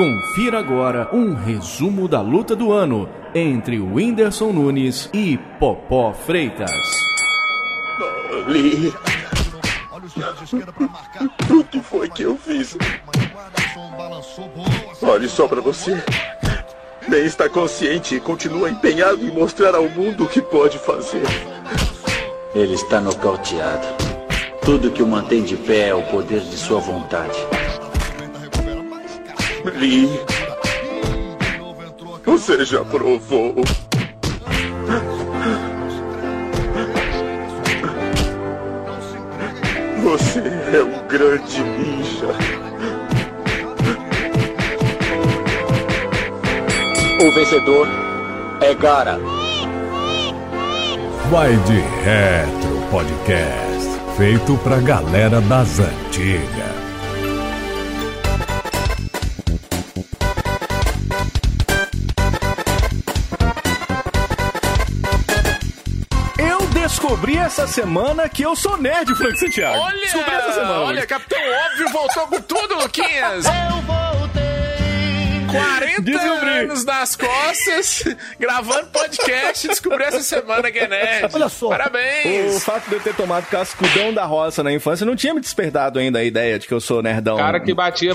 Confira agora um resumo da luta do ano entre Whindersson Nunes e Popó Freitas. Lee. O que foi que eu fiz? Olhe só pra você. Nem está consciente e continua empenhado em mostrar ao mundo o que pode fazer. Ele está nocauteado. Tudo que o mantém de pé é o poder de sua vontade. Lee. Você já provou. Você é um grande ninja. O vencedor é Gara. Vai de Retro Podcast, feito pra galera das antigas. Essa semana que eu sou nerd, Frank Santiago. Olha, descobri essa semana. olha, Capitão Óbvio voltou com tudo, Luquinhas. Eu voltei. 40 Descobri. anos das costas, gravando podcast, descobri essa semana que é nerd. Olha só. Parabéns. O fato de eu ter tomado cascudão da roça na infância não tinha me despertado ainda a ideia de que eu sou nerdão. cara que batia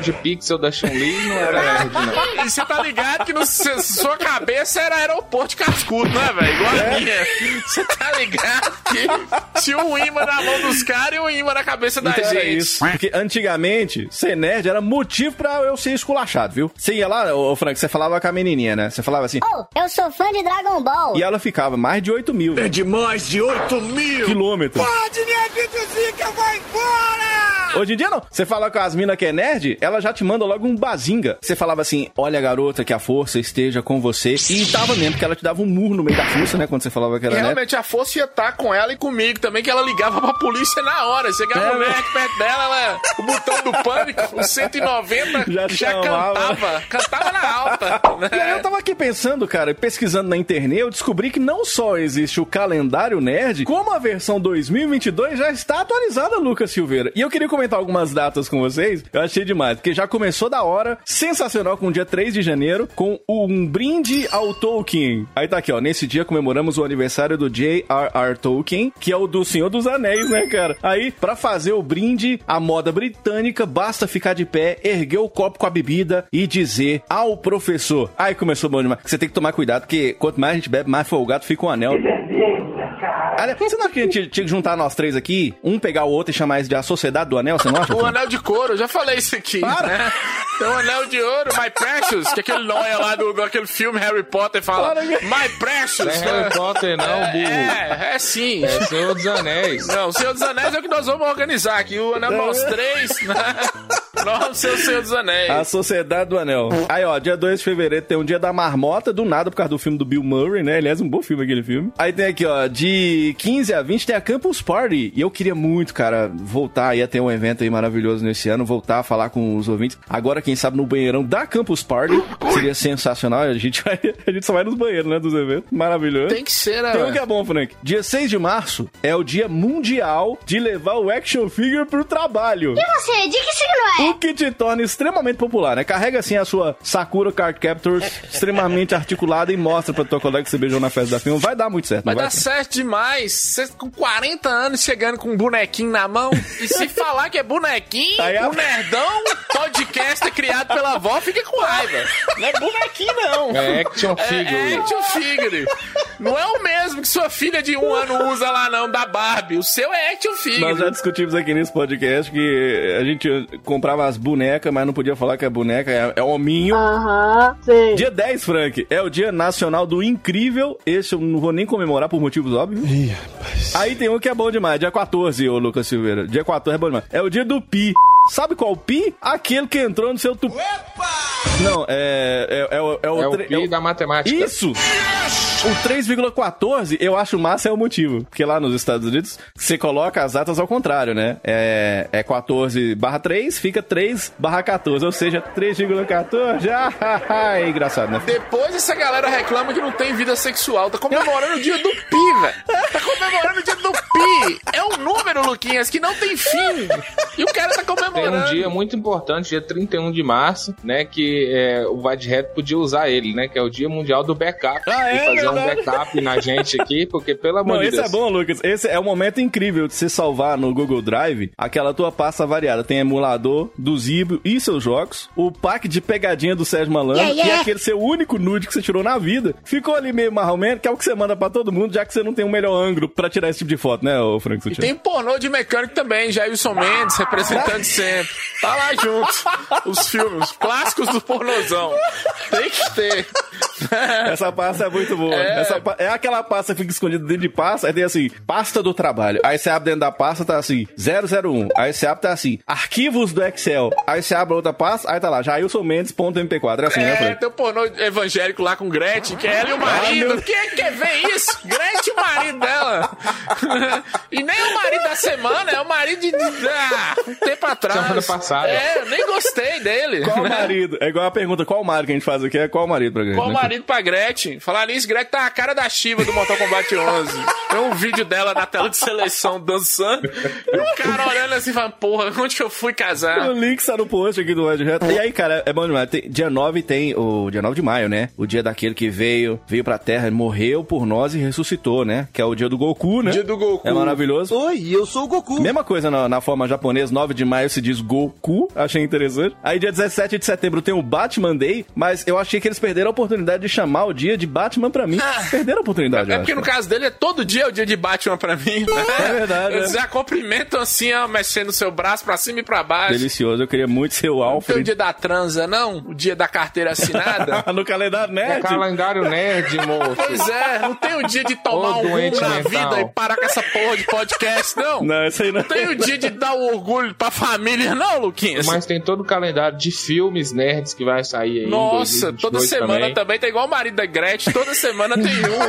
de pixel da Chun-Li não era nerd, não. E você tá ligado que no, sua cabeça era aeroporto de cascudo, né, velho? Igual É. a minha. Você tá ligado que tinha um imã na mão dos caras e um imã na cabeça da Então era gente. isso. Porque antigamente, ser nerd era motivo pra eu ser esculachado, viu? Você ia lá, ô Frank, você falava com a menininha, né? Você falava assim, Oh, eu sou fã de Dragon Ball. e ela ficava mais de 8 mil É de mais de 8 mil. quilômetros. Pode me abduzir que eu vou embora! Hoje em dia não. Você fala com as minas que é nerd, ela já te manda logo um bazinga. Você falava assim, olha garota, que a força esteja com você. E tava mesmo, porque ela te dava um murro no meio da força, né? Quando você falava que E era nerd. realmente a força ia estar com ela e comigo também, que ela ligava pra polícia na hora. Chegava É, o né? nerd perto dela, ela, o botão do pânico, o 190, Já já, chamava. Cantava. Cantava na alta. E aí eu Né? tava aqui pensando, cara, pesquisando na internet, eu descobri que não só existe o calendário nerd, como a versão 2022 já está atualizada, Lucas Silveira. E eu queria comentar algumas datas com vocês, eu achei demais, porque já começou da hora, sensacional, com o dia 3 de janeiro, com um brinde ao Tolkien. Aí tá aqui, ó, nesse dia comemoramos o aniversário do J.R.R. Tolkien, que é o do Senhor dos Anéis, né, cara? Aí, pra fazer o brinde, a moda britânica, basta ficar de pé, erguer o copo com a bebida e dizer ao professor. Aí começou bom demais. Você tem que tomar cuidado, porque quanto mais a gente bebe, mais folgado fica o anel. Aliás, você não acha que a gente tinha que juntar nós três aqui, um pegar o outro e chamar isso de a Sociedade do Anel, você não acha? O anel de couro, eu já falei isso aqui, Para. né? Tem um anel de ouro, My Precious, que aquele nóia lá do, daquele filme Harry Potter fala, Para, My Precious. Não é Harry Potter, não, burro. É, é sim. É Senhor dos Anéis. Não, o Senhor dos Anéis é o que nós vamos organizar aqui. O Anel nós três, né? Ser o Senhor dos Anéis. A Sociedade do Anel. Aí, ó, dia 2 de fevereiro tem um dia da marmota, do nada, por causa do filme do Bill Murray, né? Aliás, um bom filme aquele filme. Aí tem aqui, ó, de 15 a 20 tem a Campus Party. E eu queria muito, cara, voltar, ia ter um evento aí maravilhoso nesse ano, voltar a falar com os ouvintes. Agora, quem sabe, no banheirão da Campus Party. Seria sensacional. A gente, vai, a gente só vai nos banheiros, né, dos eventos. Maravilhoso. Tem que ser, né? Tem um que é bom, Frank. Dia 6 de março é o dia mundial de levar o action figure pro trabalho. Você, de que signo O que te torna extremamente popular, né? Carrega assim a sua Sakura Card Captors extremamente articulada e mostra pra tua colega que você beijou na festa da firma. Vai dar muito certo, Vai vai? dar certo demais. Você com 40 anos chegando com um bonequinho na mão. E se falar que é bonequinho, Aí a- o nerdão podcast criado pela avó fica com raiva. Não é bonequinho, não. É action É, figure. é action figure. Não é o mesmo que sua filha de um ano usa lá, não, da Barbie. O seu é action figure. Nós já discutimos aqui nesse podcast que a gente comprava as bonecas, mas não podia falar que é boneca, é, é hominho. Aham, sei. Dia 10, Frank, é o Dia Nacional do Incrível. Esse eu não vou nem comemorar por motivos óbvios. Aí tem um que é bom demais, dia 14, ô Lucas Silveira. Dia 14 é bom demais. É o dia do Pi. Sabe qual o Pi? Aquele que entrou no seu tupi. Não, é, é, é, o- é o... É o tre- pi é o- da matemática. Isso! O 3,14 eu acho massa é o motivo. Porque lá nos Estados Unidos você coloca as datas ao contrário, né? É, é 14 barra 3, fica 3 barra 14. Ou seja, 3,14. Ah, é engraçado, né? Depois essa galera reclama que não tem vida sexual. Tá comemorando o dia do pi, velho. Tá comemorando o dia do pi. É um número, Luquinhas, que não tem fim. E o cara tá Tem comemorando. um dia muito importante, dia 31 de março, né? Que é, o Reto podia usar ele, né? Que é o Dia Mundial do Backup. Ah, é e fazer um backup na gente aqui, porque pelo amor Não, de esse Deus. é bom, Lucas. Esse é um momento incrível de você salvar no Google Drive aquela tua pasta variada. Tem emulador do Zibio e seus jogos, o pack de pegadinha do Sérgio Malandro Yeah, yeah. e aquele seu único nude que você tirou na vida. Ficou ali meio marromeno, que é o que você manda pra todo mundo, já que você não tem um melhor ângulo pra tirar esse tipo de foto, né, ô Frank E Sutiã? tem pornô de mecânico também, Jailson Mendes representando sempre. Tá lá junto. Os filmes, os clássicos do pornozão. Tem que ter. Essa pasta é muito boa. É. Essa pa- é aquela pasta que fica escondida dentro de pasta, aí tem assim, pasta do trabalho. Aí você abre dentro da pasta, tá assim, 001. Aí você abre, tá assim, arquivos do Excel. Aí você abre outra pasta, aí tá lá, jailsonmendes.mp4. É assim, né, É, Frank? tem o pornô evangélico lá com Gretchen, que é ela e o marido. meu- Quem é que quer ver isso? Gretchen e o marido dela. e nem o marido da semana, é o marido de. de ah, um tempo atrás. Semana passada. É, eu nem gostei dele. Qual né? marido? É igual a pergunta, qual marido que a gente faz aqui? É qual marido pra gente? Qual né? marido pra Gretchen? Falar nisso, Gretchen tá a cara da Shiva do Mortal Kombat 11. Tem um vídeo dela na tela de seleção dançando. E o cara olhando assim, falando, porra, onde que eu fui casar? O link está no post aqui do Red Reto. E aí, cara, é bom demais. Tem- dia 9 tem o dia 9 de maio, né? O dia daquele que veio, veio pra Terra, morreu por nós e ressuscitou, né? Que é o dia do Goku, né? Dia do Goku. É maravilhoso. Oi, eu sou o Goku. Mesma coisa na, na forma japonesa, 9 de maio se diz Goku, achei interessante. Aí dia 17 de setembro tem o Batman Day, mas eu achei que eles perderam a oportunidade de chamar o dia de Batman pra mim. Perderam a oportunidade, É eu porque acho. no caso dele é todo dia o dia de Batman pra mim. Né? É verdade, Eles é. já cumprimentam assim, ó, mexendo o seu braço pra cima e pra baixo. Delicioso, eu queria muito ser o Não tem o Alfred. dia da transa, não? O dia da carteira assinada? no calendário É nerd. calendário nerd, moço. pois é, não tem o dia de tomar Ô, um rumo doente na mental. vida e parar com essa porra de podcast, não? Não, isso aí não. Tem o dia de dar o orgulho pra família, não, Luquinhas? Mas tem todo o calendário de filmes nerds que vai sair aí. Nossa, 2022 toda semana também. também. tá igual o marido da Gretchen, toda semana tem um.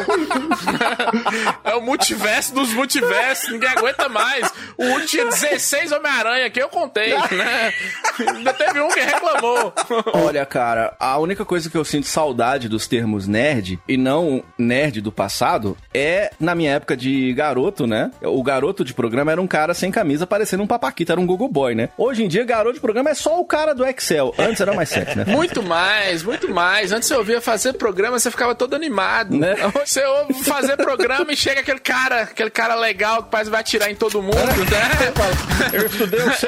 é o multiverso dos multiversos, ninguém aguenta mais. O último tinha 16 Homem-Aranha que eu contei, né? Ainda teve um que reclamou. Olha, cara, a única coisa que eu sinto saudade dos termos nerd, e não nerd do passado, é na minha época de garoto, né? O garoto de programa era um cara sem camisa, parecendo um papaquita, era um Google Boy, né? Hoje em dia, garoto de programa é só o cara do Excel. Antes era mais né? Muito mais, muito mais. Antes você ouvia fazer programa, você ficava todo animado. Né? Você ouve fazer programa e chega aquele cara, aquele cara legal que que vai atirar em todo mundo, né? Eu estudei o C++.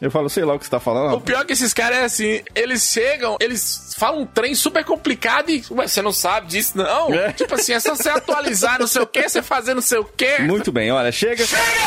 Eu falo, sei lá o que você tá falando. O pior é que esses caras é assim, eles chegam, eles falam um trem super complicado e ué, você não sabe disso, não? É. Tipo assim, é só você atualizar não sei o que, você fazer não sei o que. Muito bem, olha, chega,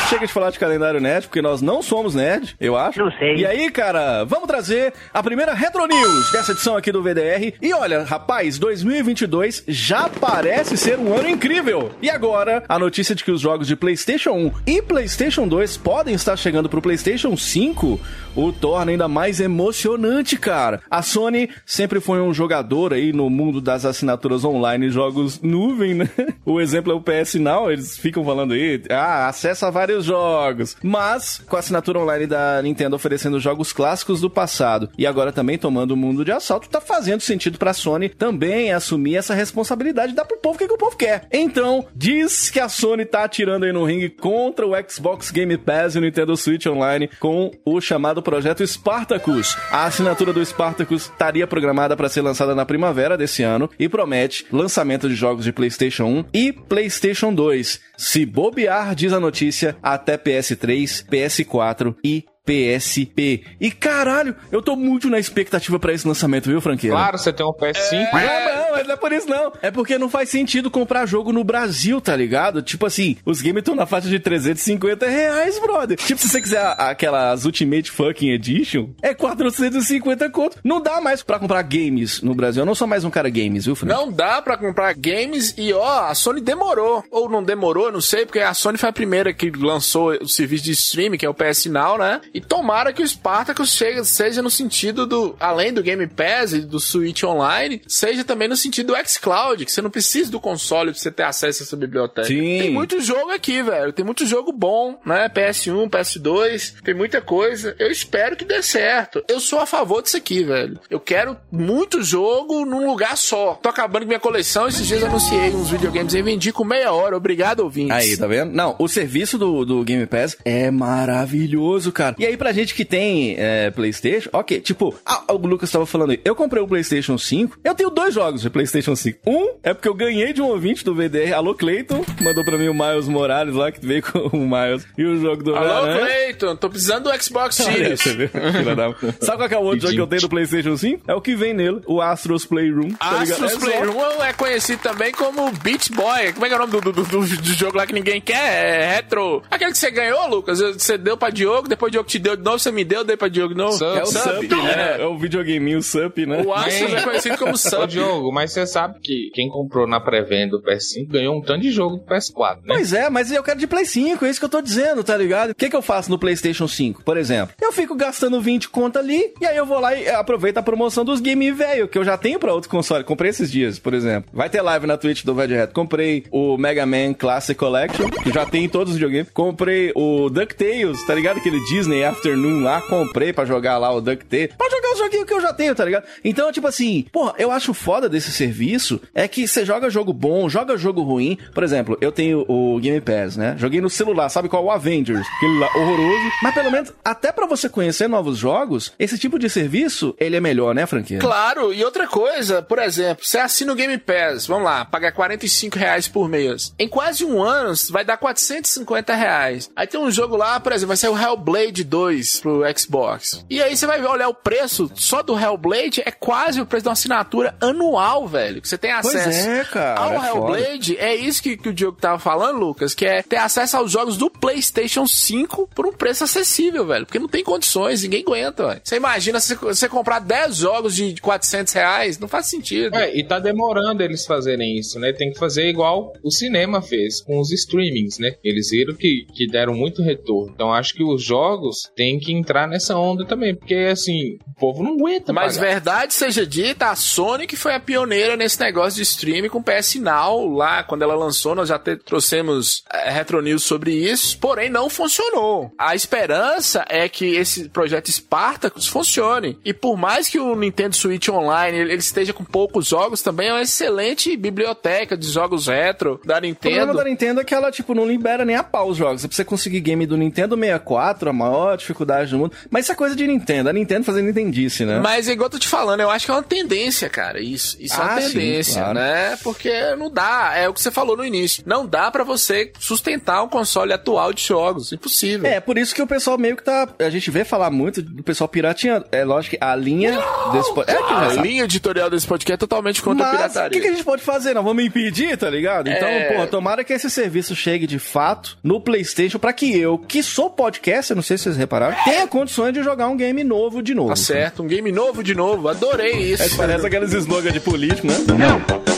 chega de falar de calendário nerd, porque nós não somos nerd, eu acho. Não sei. E aí, cara, vamos trazer a primeira Retro News dessa edição aqui do VDR. E olha, rapaz, 2022 já parece ser um ano incrível. E agora, a notícia de que os jogos de PlayStation 1 e PlayStation 2 podem estar chegando pro PlayStation 5 o torna ainda mais emocionante, cara. A Sony sempre foi um jogador aí no mundo das assinaturas online e jogos nuvem, né? O exemplo é o PS Now, eles ficam falando aí, ah, acessa vários jogos. Mas, com a assinatura online da Nintendo oferecendo jogos clássicos do passado e agora também tomando o mundo de assalto, tá fazendo sentido pra Sony também assumir essa responsabilidade dar pro povo o que, que o povo quer. Então, diz que a Sony tá atirando aí no ringue contra o Xbox Game Pass e o Nintendo Switch Online com o chamado projeto Spartacus. A assinatura do Spartacus estaria programada para ser lançada na primavera desse ano e promete lançamento de jogos de PlayStation 1 e PlayStation 2. Se bobear, diz a notícia, até PS3, PS4 e PSP. E caralho, eu tô muito na expectativa pra esse lançamento, viu, franqueira? Claro, você tem um PS5. Não, não, mas não é por isso não. É porque não faz sentido comprar jogo no Brasil, tá ligado? Tipo assim, os games estão na faixa de 350 reais, brother. Tipo, se você quiser aquelas Ultimate Fucking Edition, é 450 conto. Não dá mais pra comprar games no Brasil. Eu não sou mais um cara games, viu, Fran? Não dá pra comprar games e ó, a Sony demorou. Ou não demorou, não sei, porque a Sony foi a primeira que lançou o serviço de streaming, que é o PS Now, né? E tomara que o Spartacus chegue, seja no sentido do, além do Game Pass e do Switch Online, seja também no sentido do xCloud, que você não precisa do console pra você ter acesso a essa biblioteca. Sim. Tem muito jogo aqui, velho. Tem muito jogo bom, né? PS1, PS2, tem muita coisa. Eu espero que dê certo. Eu sou a favor disso aqui, velho. Eu quero muito jogo num lugar só. Tô acabando com minha coleção. Esses dias anunciei uns videogames e vendi com meia hora. Obrigado, ouvintes. Aí, tá vendo? Não, o serviço do, do Game Pass é maravilhoso, cara. E aí, pra gente que tem é, PlayStation, ok, tipo, ah, o Lucas tava falando aí, eu comprei o PlayStation 5, eu tenho dois jogos de PlayStation 5. Um é porque eu ganhei de um ouvinte do VDR, alô Clayton, mandou pra mim o Miles Morales lá, que veio com o Miles e o jogo do Alô, Homem-Aranha. Cleiton. Tô precisando do Xbox da- Sabe qual é o outro jogo que eu tenho do PlayStation 5? É o que vem nele, o Astros Playroom. tá? Astros É só- Playroom é conhecido também como Beach Boy. Como é que é o nome do, do, do- do- jogo lá que ninguém quer? É retro. Aquele que você ganhou, Lucas. Você deu pra Diogo, depois Diogo te deu de novo, você me deu, dei pra Diogo de novo. Sup. É o Sup, né? É o videogameinho Sup, né? O Astros é conhecido como Ô, Sup. Diogo, mas você sabe que quem comprou na pré-venda do PS5 ganhou um tanto de jogo do PS4, né? Pois é, mas eu quero de Play 5, é isso que eu tô dizendo, tá ligado? O que, que eu faço no PlayStation 5, por exemplo? Eu fico gastando 20 conto ali, e aí eu vou lá e aproveito a promoção dos game velho, que eu já tenho pra outro console. Comprei esses dias, por exemplo. Vai ter live na Twitch do Direto. Comprei o Mega Man Classic Collection, que já tem em todos os videogames. Comprei o DuckTales, tá ligado? Aquele Disney Afternoon lá, comprei pra jogar lá o DuckTales. Pra jogar os joguinhos que eu já tenho, tá ligado? Então, tipo assim, porra, eu acho foda desse serviço é que você joga jogo bom, joga jogo ruim. Por exemplo, eu tenho o Game Pass, né? Joguei no celular, sabe qual? O Avengers. Aquele lá horroroso. Mas pelo menos, até pra você conhecer novos jogos, esse tipo de serviço, ele é melhor, né, franquia? Claro, e outra coisa, por exemplo, você assina o Game Pass, vamos lá, paga 45 reais por mês. Em quase um ano, vai dar 450 reais. Aí tem um jogo lá, por exemplo, vai ser o Hellblade 2 pro Xbox. E aí você vai olhar o preço só do Hellblade, é quase o preço de uma assinatura anual, velho, que você tem Pois acesso é, cara, ao é foda. Hellblade. É isso que, que o Diogo tava falando, Lucas, que é ter acesso aos jogos do PlayStation 5 por um preço acessível, velho, porque não tem condições, ninguém aguenta, velho. Você imagina se você comprar 10 jogos de 400 reais, não faz sentido. É, e tá demorando eles fazerem isso, né? Tem que fazer igual o cinema fez com os streamings, né? Eles viram que, que deram muito retorno. Então acho que os jogos têm que entrar nessa onda também, porque assim, o povo não aguenta. Mas pagar. verdade seja dita, a Sony que foi a pioneira nesse negócio de streaming com o PS Now lá, quando ela lançou, nós já até trouxemos é, Retro News sobre isso, porém não funcionou. A esperança é que esse projeto Spartacus funcione. E por mais que o Nintendo Switch Online ele ele esteja com poucos jogos, também é uma excelente biblioteca de jogos retro da O problema Nintendo. da Nintendo é que ela, tipo, não libera nem a pau os jogos. Pra você conseguir game do Nintendo 64, a maior dificuldade do mundo. Mas isso é coisa de Nintendo. A Nintendo fazendo Nintendice, né? Mas é igual eu tô te falando, eu acho que é uma tendência, cara. Isso, isso é Ah, uma sim, tendência, claro. né? Porque não dá, é o que você falou no início. Não dá pra você sustentar um console atual de jogos. Impossível. É, por isso que o pessoal meio que tá. A gente vê falar muito do pessoal piratinha. É lógico que a linha desse. po- É A sabe. linha editorial desse podcast é totalmente contra a Mas o pirataria. que, que a gente pode fazer? Não vamos impedir, tá ligado? Então, É. pô, tomara que esse serviço chegue de fato no PlayStation pra que eu, que sou podcast, eu não sei se vocês repararam, tenha condições de jogar um game novo de novo. Tá certo, um game novo de novo. Adorei isso. É, parece aqueles slogans de político, né? Agora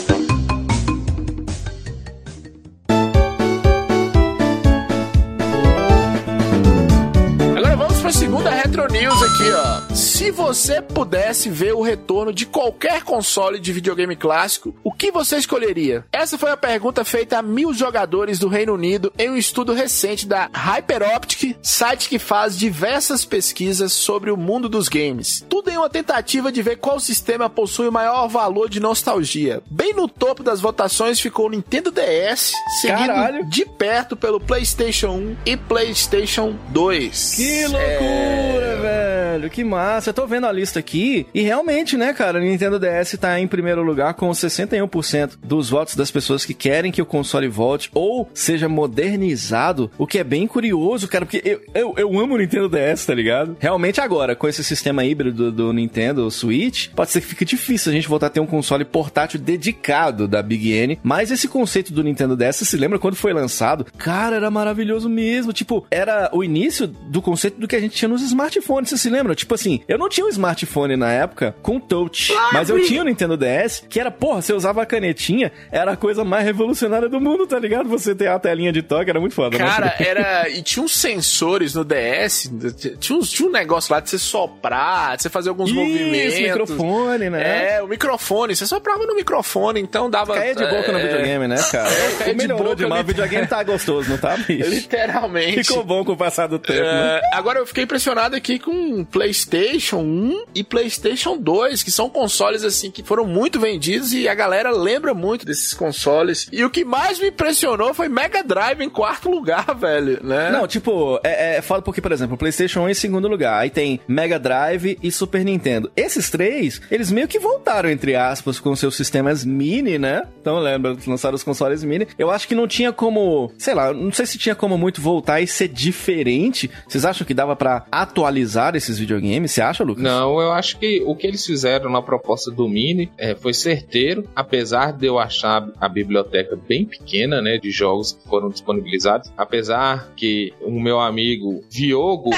Se você pudesse ver o retorno de qualquer console de videogame clássico, o que você escolheria? Essa foi a pergunta feita a mil jogadores do Reino Unido em um estudo recente da Hyperoptic, site que faz diversas pesquisas sobre o mundo dos games. Tudo em uma tentativa de ver qual sistema possui o maior valor de nostalgia. Bem no topo das votações ficou o Nintendo DS, seguido Caralho. de perto pelo PlayStation 1 e PlayStation 2. Que loucura, velho. Que massa. Tô vendo a lista aqui e realmente, né, cara, o Nintendo DS tá em primeiro lugar com 61% dos votos das pessoas que querem que o console volte ou seja modernizado, o que é bem curioso, cara, porque eu, eu, eu amo o Nintendo DS, tá ligado? Realmente agora, com esse sistema híbrido do Nintendo Switch, pode ser que fique difícil a gente voltar a ter um console portátil dedicado da Big N, mas esse conceito do Nintendo DS, se lembra quando foi lançado? Cara, era maravilhoso mesmo, tipo, era o início do conceito do que a gente tinha nos smartphones, você se lembra? Tipo assim, eu não tinha um smartphone na época com touch, mas eu tinha o Nintendo DS, que era, porra, você usava a canetinha, era a coisa mais revolucionária do mundo, tá ligado? Você ter a telinha de toque, era muito foda. né? Cara, era. E tinha uns sensores no DS. Tinha, uns, tinha um negócio lá de você soprar, de você fazer alguns movimentos. Isso, microfone, né? É, o microfone. Você soprava no microfone, então dava. Caía de boca no é, videogame, né, cara? caía de Melhorou boca demais, o videogame tá gostoso, não tá, bicho? Literalmente. Ficou bom com o passar do tempo, né? É, agora eu fiquei impressionado aqui com PlayStation 1 e PlayStation 2, que são consoles assim que foram muito vendidos e a galera lembra muito desses consoles. E o que mais me impressionou foi Mega Drive em quarto lugar, velho, né? Não, tipo, é, é, fala porque, por exemplo, PlayStation 1 em segundo lugar, aí tem Mega Drive e Super Nintendo. Esses três, eles meio que voltaram, entre aspas, com seus sistemas mini, né? Então, lembra, lançaram os consoles mini. Eu acho que não tinha como, sei lá, não sei se tinha como muito voltar e ser diferente. Vocês acham que dava pra atualizar esses videogames? Você acha, Lucas? Não, eu acho que o que eles fizeram na proposta do Mini é, foi certeiro, apesar de eu achar a biblioteca bem pequena, né, de jogos que foram disponibilizados. Apesar que o meu amigo Viogo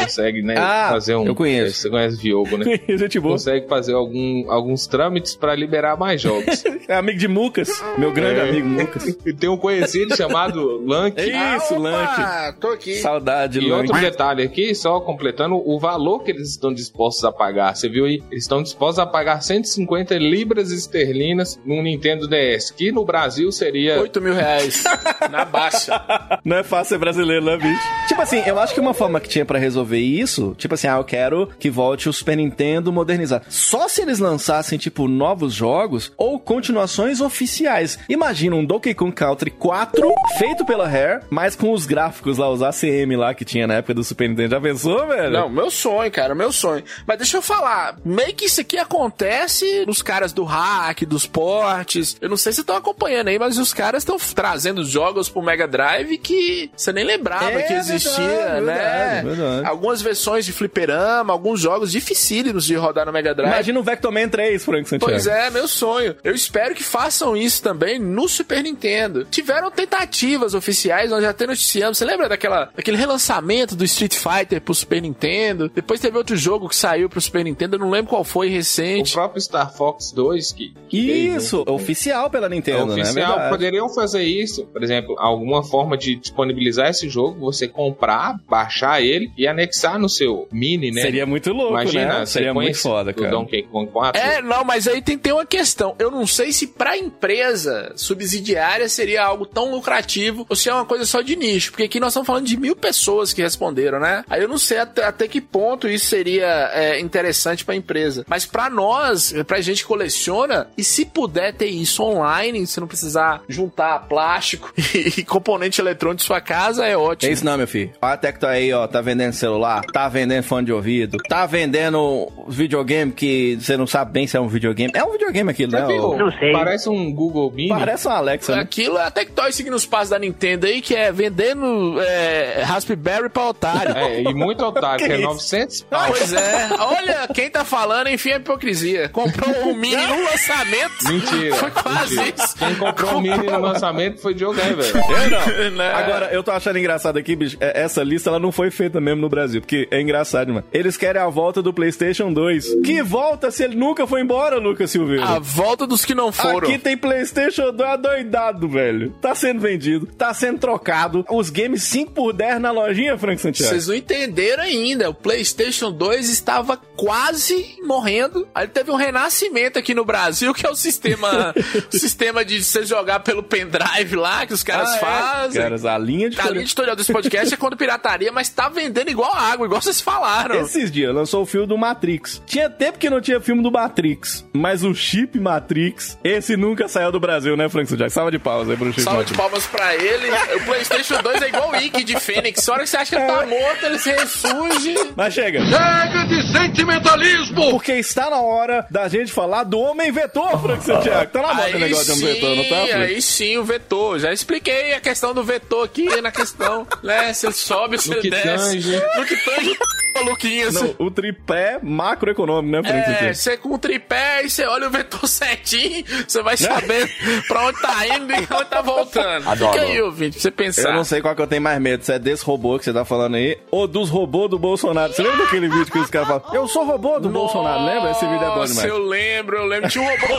consegue, né, Ah, fazer um. eu conheço. Você conhece Viogo, né? Gente boa. consegue fazer algum, alguns trâmites para liberar mais jogos. É amigo de Mucas, meu grande É. amigo Mucas. e tem um conhecido chamado Lank. Isso, Lank. Ah, tô aqui. Saudade, E Lank. outro detalhe aqui, só completando, o valor que eles estão dispostos a pagar. Você viu aí? Eles estão dispostos a pagar 150 libras esterlinas num Nintendo DS, que no Brasil seria 8 mil reais. na baixa. Não é fácil ser brasileiro, né, bicho? Tipo assim, eu acho que uma forma que tinha pra resolver isso, tipo assim, ah, eu quero que volte o Super Nintendo modernizar. Só se eles lançassem, tipo, novos jogos ou continuações oficiais. Imagina um Donkey Kong Country 4 feito pela Rare, mas com os gráficos lá, os ACM lá que tinha na época do Super Nintendo. Já pensou, velho? Não, meu sonho, cara, meu sonho. Mas deixa eu falar, meio que isso aqui acontece nos caras do hack, dos portes. Eu não sei se estão acompanhando aí, mas os caras estão trazendo jogos pro Mega Drive que você nem lembrava É que existia, verdade, né? verdade, verdade. Algumas versões de fliperama, alguns jogos dificílimos de rodar no Mega Drive. Imagina o Vectorman 3, Frank Santiago. Pois é, meu sonho. Eu espero que façam isso também no Super Nintendo. Tiveram tentativas oficiais, nós já até noticiamos. Você lembra daquela, daquele relançamento do Street Fighter pro Super Nintendo? Depois teve outro jogo que saiu pro Super Nintendo, eu não lembro qual foi o recente. próprio Star Fox 2 que, que veio Isso, oficial pela É Nintendo, né? oficial, Verdade. poderiam fazer isso. Por exemplo, alguma forma de disponibilizar esse jogo, você comprar, baixar ele e anexar no seu mini, né? Seria muito louco, Imagina, né? Seria muito foda, cara. Donkey Kong 4. É, não, mas aí tem, tem uma questão. Eu não sei se pra empresa subsidiária seria algo tão lucrativo ou se é uma coisa só de nicho. Porque aqui nós estamos falando de mil pessoas que responderam, né? Aí eu não sei até, até que ponto isso seria é, interessante pra empresa. Mas pra nós, pra gente que coleciona, e se puder ter isso online, você não precisar juntar plástico e, componente eletrônico de sua casa, é É ótimo. isso não, meu filho. Até que tá aí, ó, tá vendendo celular, tá vendendo fone de ouvido, tá vendendo videogame que você não sabe bem se é um videogame. É um videogame aquilo, né? viu? Não sei. Parece um Google Mini. Parece uma Alexa, né? Aquilo é a Tectoy seguindo os passos da Nintendo aí, que é vendendo é, Raspberry pra otário. É, e muito otário, que é isso? 900 pau. Pois é. Olha, quem tá falando, enfim, é hipocrisia. Comprou um mini no lançamento. Mentira. Foi quase mentira. isso. Quem comprou o Mini no lançamento foi Diogo velho. Eu não. Né? Agora, eu tô achando engraçado aqui, bicho. é- Essa lista ela não foi feita mesmo no Brasil, porque é engraçado, mano. Eles querem a volta do PlayStation 2. Que volta se ele nunca foi embora, Lucas Silveira? A volta dos que não foram. Aqui tem PlayStation 2 adoidado, velho. Tá sendo vendido, tá sendo trocado. Os games 5 por 10 na lojinha, Frank Santiago. Vocês não entenderam ainda. O PlayStation 2 estava quase morrendo. Aí teve um renascimento aqui no Brasil, que é o sistema, o sistema de você jogar pelo pendrive lá, que os caras Ah, é? fazem. Caras, a linha de A linha editorial desse podcast é quando pirataria, mas tá vendendo igual água, igual vocês falaram. Esses dias lançou o filme do Matrix. Tinha tempo que não tinha filme do Matrix, mas o chip Matrix, esse nunca saiu do Brasil, né, Frank Santiago? Salva de pausa aí pro chip Salva de Matrix. palmas pra ele. O PlayStation 2 é igual o Ike de Fênix. A hora que você acha que ele tá morto, ele se ressurge. Mas chega. Chega de sentimentalismo! Porque está na hora da gente falar do Homem Vetor, Frank Santiago. Tá na moda o negócio de Homem sim, Vetor, não tá, Frank? aí sim, o vetor. Já expliquei a questão do vetor aqui na questão, né? Se você sobe, você que desce. tange. No que tange, Luquinhas. Não, o tripé macroeconômico, né, Frank? É, você com o tripé e você olha o vetor certinho, você vai saber pra onde tá indo e onde tá voltando. Adoro. Fica aí, ouvinte, pra você pensar. Eu não sei qual que eu tenho mais medo, se é desse robô que você tá falando aí, ou dos robôs do Bolsonaro. Você lembra daquele vídeo que os caras falam, eu sou robô do Bolsonaro, lembra? Esse vídeo é bom Nossa, demais. eu lembro, eu lembro. Tinha um robô.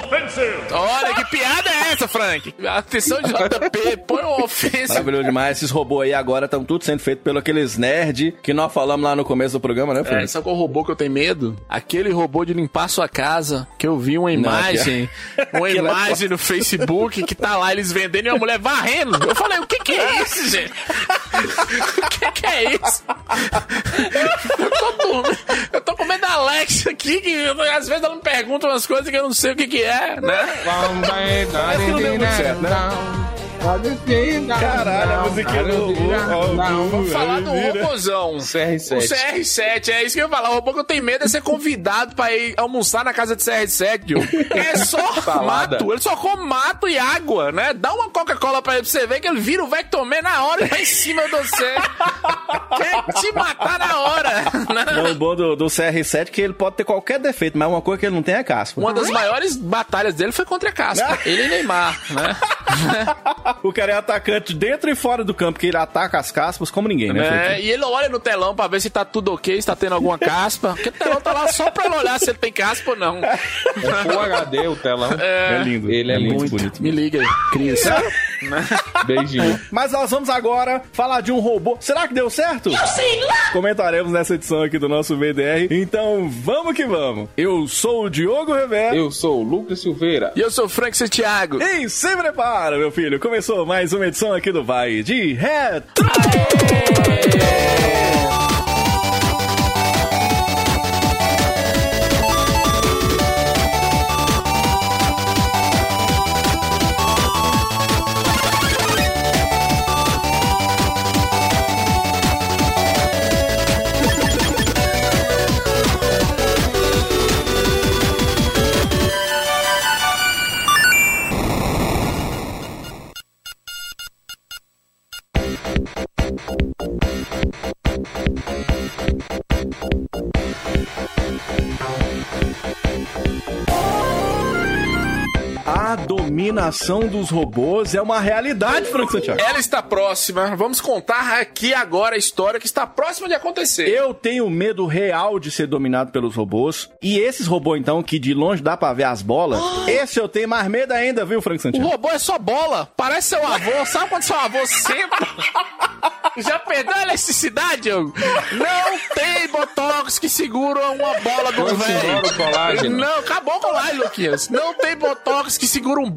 Olha, que piada é essa, Frank? Atenção de JP, põe uma ofensa. Maravilhoso demais. Esses robôs aí agora estão tudo sendo feitos pelo aqueles nerd que nós falamos lá no começo do programa, né, É, Frank? sabe qual robô que eu tenho medo? Aquele robô de limpar sua casa, que eu vi uma imagem, uma Aquilo é imagem no Facebook que tá lá eles vendendo e uma mulher varrendo. Eu falei, o que que é isso, gente? o que que é isso? Eu tô, com- eu tô com medo da Alexa aqui, que às vezes ela me pergunta umas coisas que eu não sei o que que é, né? Parece que não deu muito certo, né? Caralho, a musiquinha do robô. Vamos falar do vira. robôzão. CR7. O CR7, é isso que eu ia falar. O robô que eu tenho medo é ser convidado pra ir almoçar na casa de CR7, Diogo. É só Salada. mato. Ele só come mato e água, né? Dá uma Coca-Cola pra ele pra você ver que ele vira o Vector Man na hora e vai em cima de você. Quer te matar na hora. né? Não, o bom do, do CR7 é que ele pode ter qualquer defeito, mas uma coisa que ele não tem é caspa. Uma das maiores batalhas dele foi contra a Caspa. Ele e Neymar, né? O cara é atacante dentro e fora do campo, que ele ataca as caspas como ninguém, né? É, e ele olha no telão pra ver se tá tudo ok, se tá tendo alguma caspa. Porque o telão tá lá só pra ele olhar se ele tem caspa ou não. É Full HD o telão. É lindo. Ele é muito lindo. bonito. Me liga aí, Cris. Beijinho. Mas nós vamos agora falar de um robô. Será que deu certo? Eu sei lá! Comentaremos nessa edição aqui do nosso VDR. Então vamos que vamos. Eu sou o Diogo Rivera. Eu sou o Lucas Silveira. E eu sou o Frank Santiago. E se prepara, meu filho. Começou mais uma edição aqui do Vai de Retro. A Thank you. Dominação dos robôs é uma realidade, Frank Santiago. Ela está próxima. Vamos contar aqui agora a história que está próxima de acontecer. Eu tenho medo real de ser dominado pelos robôs. E esses robôs, então, que de longe dá pra ver as bolas, esse eu tenho mais medo ainda, viu, Frank O Santiago? robô é só bola. Parece seu avô. Sabe quando seu avô senta? Já perdeu a elasticidade? Não tem botox que segura uma bola do o velho. Não, acabou o colágeno, Luquinhas. Não tem botox que segura um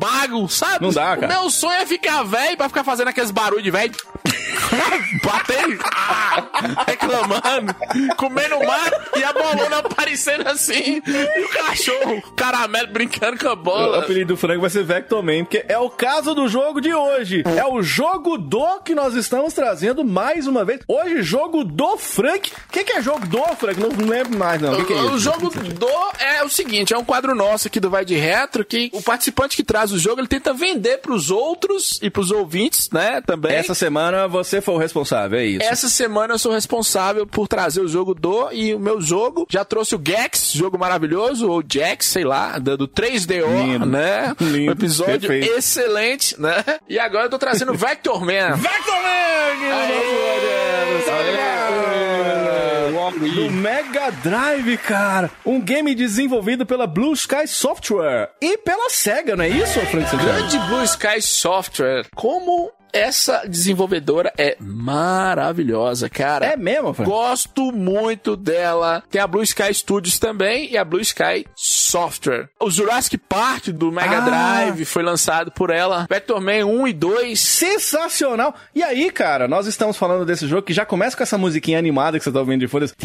sabe? Não dá, cara. Meu sonho é ficar velho pra ficar fazendo aqueles barulhos de velho. Bater, ah, reclamando, comendo mato e a bolona aparecendo assim. E o cachorro, o caramelo brincando com a O bola. apelido do Frank vai ser Vector Man, porque é o caso do jogo de hoje. É o jogo do que nós estamos trazendo mais uma vez. Hoje, jogo do Frank. O que, que é jogo do Frank? Não, não lembro mais, não. O que, que é O jogo do é o seguinte, é um quadro nosso aqui do Vai de Retro que o participante que traz o jogo, ele tenta vender pros outros e pros ouvintes, né, também. Essa semana você foi o responsável, é isso. Essa semana eu sou responsável por trazer o jogo do e o meu jogo já trouxe o Gex, jogo maravilhoso, ou Jax, sei lá, do do 3DO, Lindo. né? Lindo, Um episódio perfeito. excelente, né? E agora eu tô trazendo Vector Man. Vector Man! Do Mega Drive, cara. Um game desenvolvido pela Blue Sky Software e pela SEGA, não é isso, Santiago? Grande Blue Sky Software. Como essa desenvolvedora é maravilhosa, cara. É mesmo? Gosto muito dela. Tem a Blue Sky Studios também e a Blue Sky Software. O Jurassic Park do Mega Ah. Drive foi lançado por ela. Vector Man 1 e 2. Sensacional! E aí, cara, nós estamos falando desse jogo que já começa com essa musiquinha animada que você tá ouvindo de fundo. esse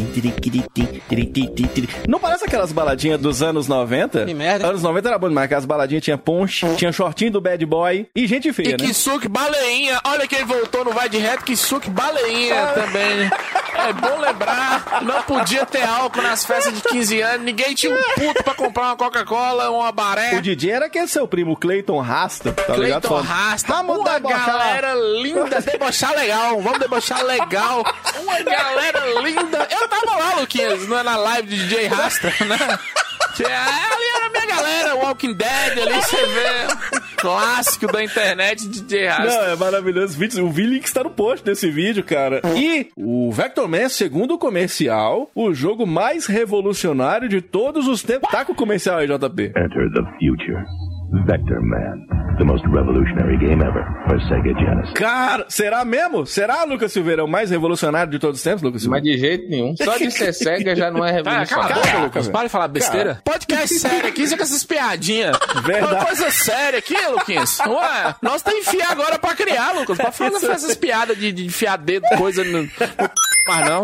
Não parece aquelas baladinhas dos anos 90? Que merda. Anos 90 era bom demais, que as baladinhas tinha ponche, tinha shortinho do Bad Boy e gente E feia, né? Kisuke Baleinha. Olha quem voltou no Vai de Reto. Kisuke Baleinha também. É bom lembrar. Não podia ter álcool nas festas de 15 anos. Ninguém tinha um puto pra comprar uma Coca-Cola, uma baré. O DJ era aquele seu primo, Clayton Rasta, tá ligado? Cleiton Rasta, Vamos uma debochar. galera linda, debochar legal, vamos debochar legal, uma galera linda. Eu tava lá, Luquinhas, na na live de DJ Rasta, né? Tinha- Ali era a minha galera, Walking Dead, ali você vê, clássico da internet, DJ Rasta. Não, é maravilhoso. O V-Link está no post desse vídeo, cara. E o Vector Man, segundo o comercial, o jogo mais revolucionário de todos os tempos. Tá com o comercial aí, JP. Enter the future. Vector Man, the most revolutionary game ever for Sega Genesis. Cara, será mesmo? Será, Lucas Silveira, o mais revolucionário de todos os tempos, Lucas Mas Silveira? de jeito nenhum. Só de ser cega já não é revolucionário. boca, Cara, Lucas. Para de falar besteira. Podcast sério aqui, você com essas piadinhas. Verdade. Uma coisa séria aqui, Luquinhas. Ué, nós temos que enfiar agora pra criar, Lucas. Pra fazer essas piadas de, de enfiar dedo, coisa no, no mas não.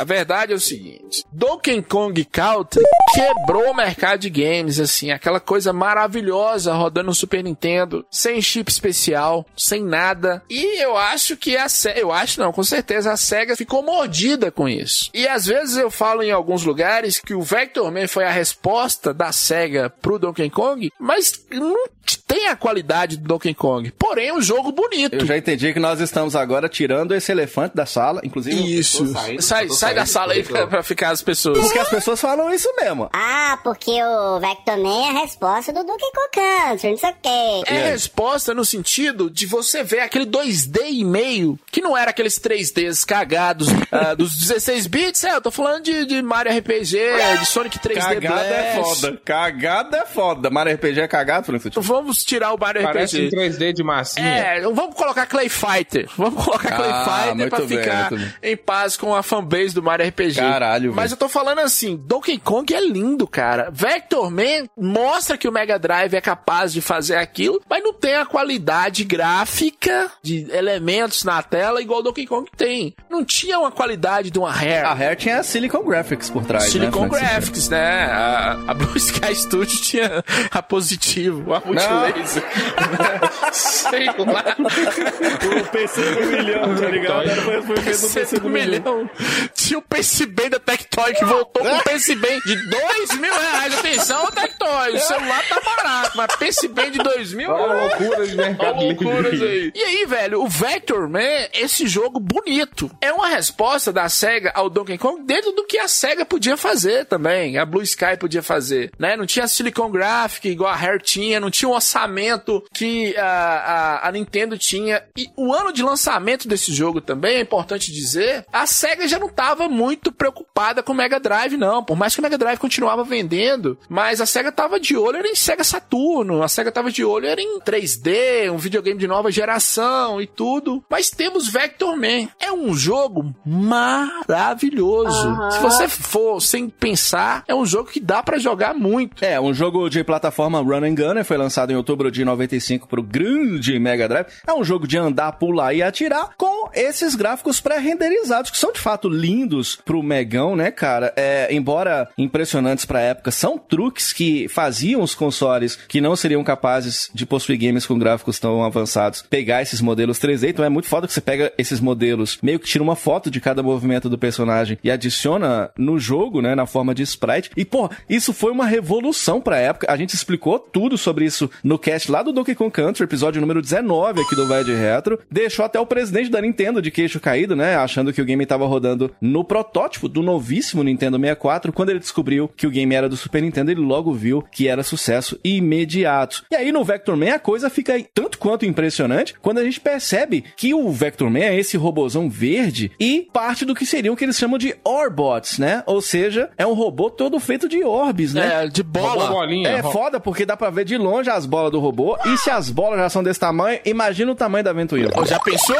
A verdade é o seguinte: Donkey Kong Country quebrou o mercado de games, assim, aquela coisa maravilhosa rodando no Super Nintendo, sem chip especial, sem nada. E eu acho que a SEGA, eu acho não, com certeza a SEGA ficou mordida com isso. E às vezes eu falo em alguns lugares que o Vector Man foi a resposta da SEGA pro Donkey Kong, mas não tem a qualidade do Donkey Kong. Porém, é um jogo bonito. Eu já entendi que nós estamos agora tirando esse elefante da sala, inclusive. Isso. saindo, sai sai da saindo, sala aí pra, pra ficar as pessoas. Porque as pessoas falam isso mesmo. Ah, porque o Vector Man é a resposta do Donkey Kong Country, não sei o quê. É resposta no sentido de você ver aquele 2D e meio, que não era aqueles 3Ds cagados ah, dos 16 bits. É, eu tô falando de, de Mario RPG, de Sonic 3D Cagada é Blast. foda. Cagada é foda. Mario RPG é cagado, Francisco? Então Vamos tirar o Mario Parece um RPG. 3D de massinha. É, vamos colocar Clay Fighter. Vamos colocar Clay Ah, Fighter pra bem, ficar em paz com a fanbase do Mario RPG. Caralho, Mas velho. eu tô falando assim, Donkey Kong é lindo, cara. Vector Man mostra que o Mega Drive é capaz de fazer aquilo, mas não tem a qualidade gráfica de elementos na tela igual o Donkey Kong tem. Não tinha uma qualidade de uma Rare. A Rare tinha a Silicon Graphics por trás, Silicon né? Graphics, né? A, a Blue Sky Studio tinha a positivo, a multilaser. Sei lá. O PC do milhão, tá ligado? Foi, foi feito no PC do milhão. Tinha o PCB da Tectoy que voltou com o PCB de dois mil reais. Atenção, Tectoy, o celular tá barato, mas PCB de dois mil Olha a loucura de mercado Olha loucuras aí. E aí, velho, o Vector Man, esse jogo bonito, é uma resposta da SEGA ao Donkey Kong dentro do que a SEGA podia fazer também, a Blue Sky podia fazer, né? Não tinha Silicon Graphic igual a Rare tinha, não tinha um orçamento que a, a, a Nintendo tinha. E o ano de lançamento desse jogo também, é importante dizer, a SEGA já não tava muito preocupada com o Mega Drive, não. Por mais que o Mega Drive continuava vendendo, mas a SEGA tava de olho era em Sega Saturno, a SEGA tava de olho era em 3D, um videogame de nova geração e tudo. Mas temos Vector Man. É um jogo maravilhoso. Aham. Se você for sem pensar, é um jogo que dá pra jogar muito. É, um jogo de plataforma Run and Gun, né? foi lançado em outubro de 95 pro grande Mega Drive. É um jogo de andar, pular e atirar com esses gráficos pré-renderizados, que são de fato lindos pro Megão, né, cara? É, embora impressionantes pra época, são truques que faziam os consoles que não seriam capazes de possuir games com gráficos tão avançados pegar esses modelos 3D. Então é muito foda que você pega esses modelos, meio que tira uma foto de cada movimento do personagem e adiciona no jogo, né, na forma de sprite. E, pô, isso foi uma revolução pra época. A gente explicou tudo sobre isso no cast lá do Donkey Kong Country, episódio número 19 aqui do Vai de Retro. Deixou até o presidente da Nintendo de queixo caído, né, achando que o game tava rodando no protótipo do novíssimo Nintendo 64. Quando ele descobriu que o game era do Super Nintendo, ele logo viu que era sucesso imediato. E aí no Vector Man a coisa fica tanto quanto impressionante quando a gente percebe que o Vector Man é esse robozão verde e parte do que seriam o que eles chamam de Orbots, né? Ou seja, é um robô todo feito de orbes, né? É, de Robô bola. bolinha. É foda porque dá pra ver de longe as bolas do robô. E se as bolas já são desse tamanho, imagina o tamanho da ventoinha. Já pensou?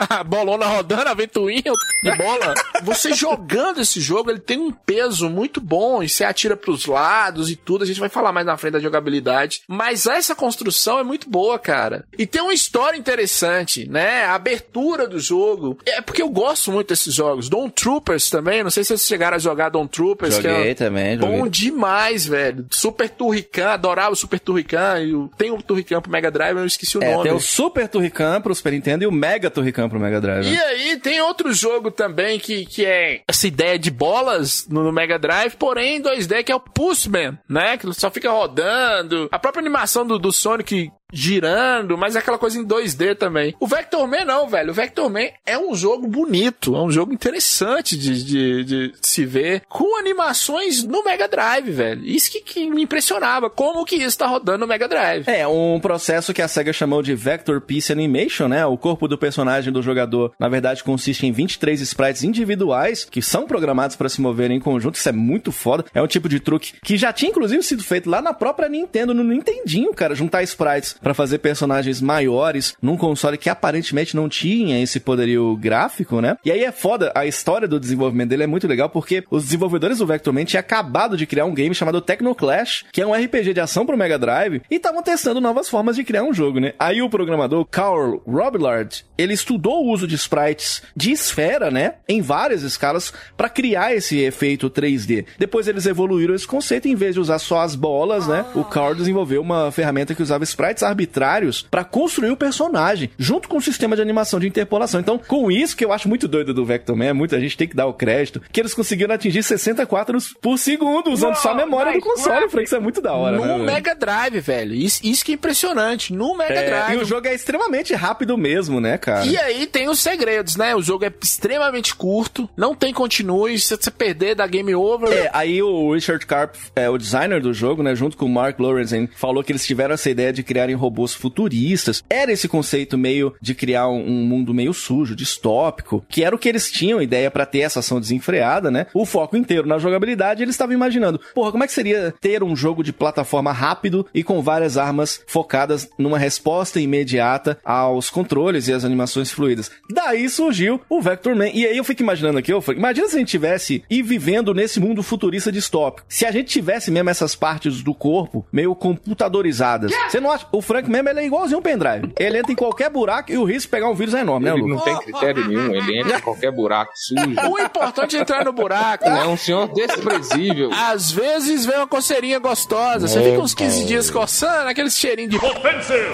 A bolona rodando, a ventoinha de bola. Você jogando esse jogo, ele tem um peso muito bom e você atira pros lados e tudo. A gente vai falar mais na frente da jogabilidade. Mas essa construção é muito boa, cara. E tem uma história interessante, né? A abertura do jogo. É porque eu gosto muito desses jogos. Dawn Troopers também. Não sei se vocês chegaram a jogar Dawn Troopers. que é Joguei também, joguei. Bom demais, velho. Super Turrican, adorava o Super Turrican. E o- tem o Turrican pro Mega Drive, eu esqueci o É, nome. tem o Super Turrican pro Super Nintendo e o Mega Turrican pro Mega Drive. E né? aí tem outro jogo também que, que é essa ideia de bolas no, no Mega Drive, porém em 2D, que é o Pulseman, né? Que só fica rodando. A própria animação do, do Sonic girando, mas é aquela coisa em 2D também. O Vector Man não, velho. O Vector Man é um jogo bonito, é um jogo interessante de, de, de se ver, com animações no Mega Drive, velho. Isso que, que me impressionava, como que isso tá rodando no Mega Drive. É, um processo que a SEGA chamou de Vector Piece Animation, né? O corpo do personagem do jogador, na verdade, consiste em 23 sprites individuais que são programados para se moverem em conjunto. Isso é muito foda. É um tipo de truque que já tinha, inclusive, sido feito lá na própria Nintendo, no Nintendinho, cara. Juntar sprites para fazer personagens maiores num console que aparentemente não tinha esse poderio gráfico, né? E aí é foda, a história do desenvolvimento dele é muito legal porque os desenvolvedores do Vector Man tinham acabado de criar um game chamado Techno Clash, que é um RPG de ação pro Mega Drive, e estavam testando novas formas de criar um jogo, né? Aí o programador Carl Robillard, ele estudou o uso de sprites de esfera, né, em várias escalas para criar esse efeito 3D. Depois eles evoluíram esse conceito em vez de usar só as bolas, né? O Carl desenvolveu uma ferramenta que usava sprites arbitrários para construir o personagem, junto com o sistema de animação de interpolação. Então, com isso que eu acho muito doido do Vector Man, muita gente tem que dar o crédito, que eles conseguiram atingir 60 quadros por segundo, usando só a memória do console, Frank. Isso é muito da hora, no né? velho? Mega Drive, velho. Isso, isso que é impressionante. No Mega É, Drive. e o jogo é extremamente rápido mesmo, né, cara? E aí tem os segredos, né? O jogo é extremamente curto, não tem continue, se você perder, dá game over. É, aí o Richard Karp, é, o designer do jogo, né, junto com o Mark Lorenzen, falou que eles tiveram essa ideia de criarem robôs futuristas. Era esse conceito meio de criar um, um mundo meio sujo, distópico, que era o que eles tinham ideia pra ter essa ação desenfreada, né? O foco inteiro na jogabilidade, eles estavam imaginando, porra, como é que seria ter um jogo de plataforma rápido e com várias armas focadas numa resposta imediata aos controles e às animações fluidas. Daí surgiu o Vector Man. E aí eu fico imaginando aqui, eu falei, imagina se a gente tivesse e vivendo nesse mundo futurista distópico. Se a gente tivesse mesmo essas partes do corpo meio computadorizadas. Você não acha? O Frank mesmo ele é igualzinho um pendrive. Ele entra em qualquer buraco e o risco de pegar um vírus é enorme, né, Ele Lu? não tem critério nenhum, ele entra em qualquer buraco sujo. O importante é entrar no buraco. É um senhor desprezível. Às vezes vem uma coceirinha gostosa. Você fica uns 15 dias coçando, aquele cheirinho de. O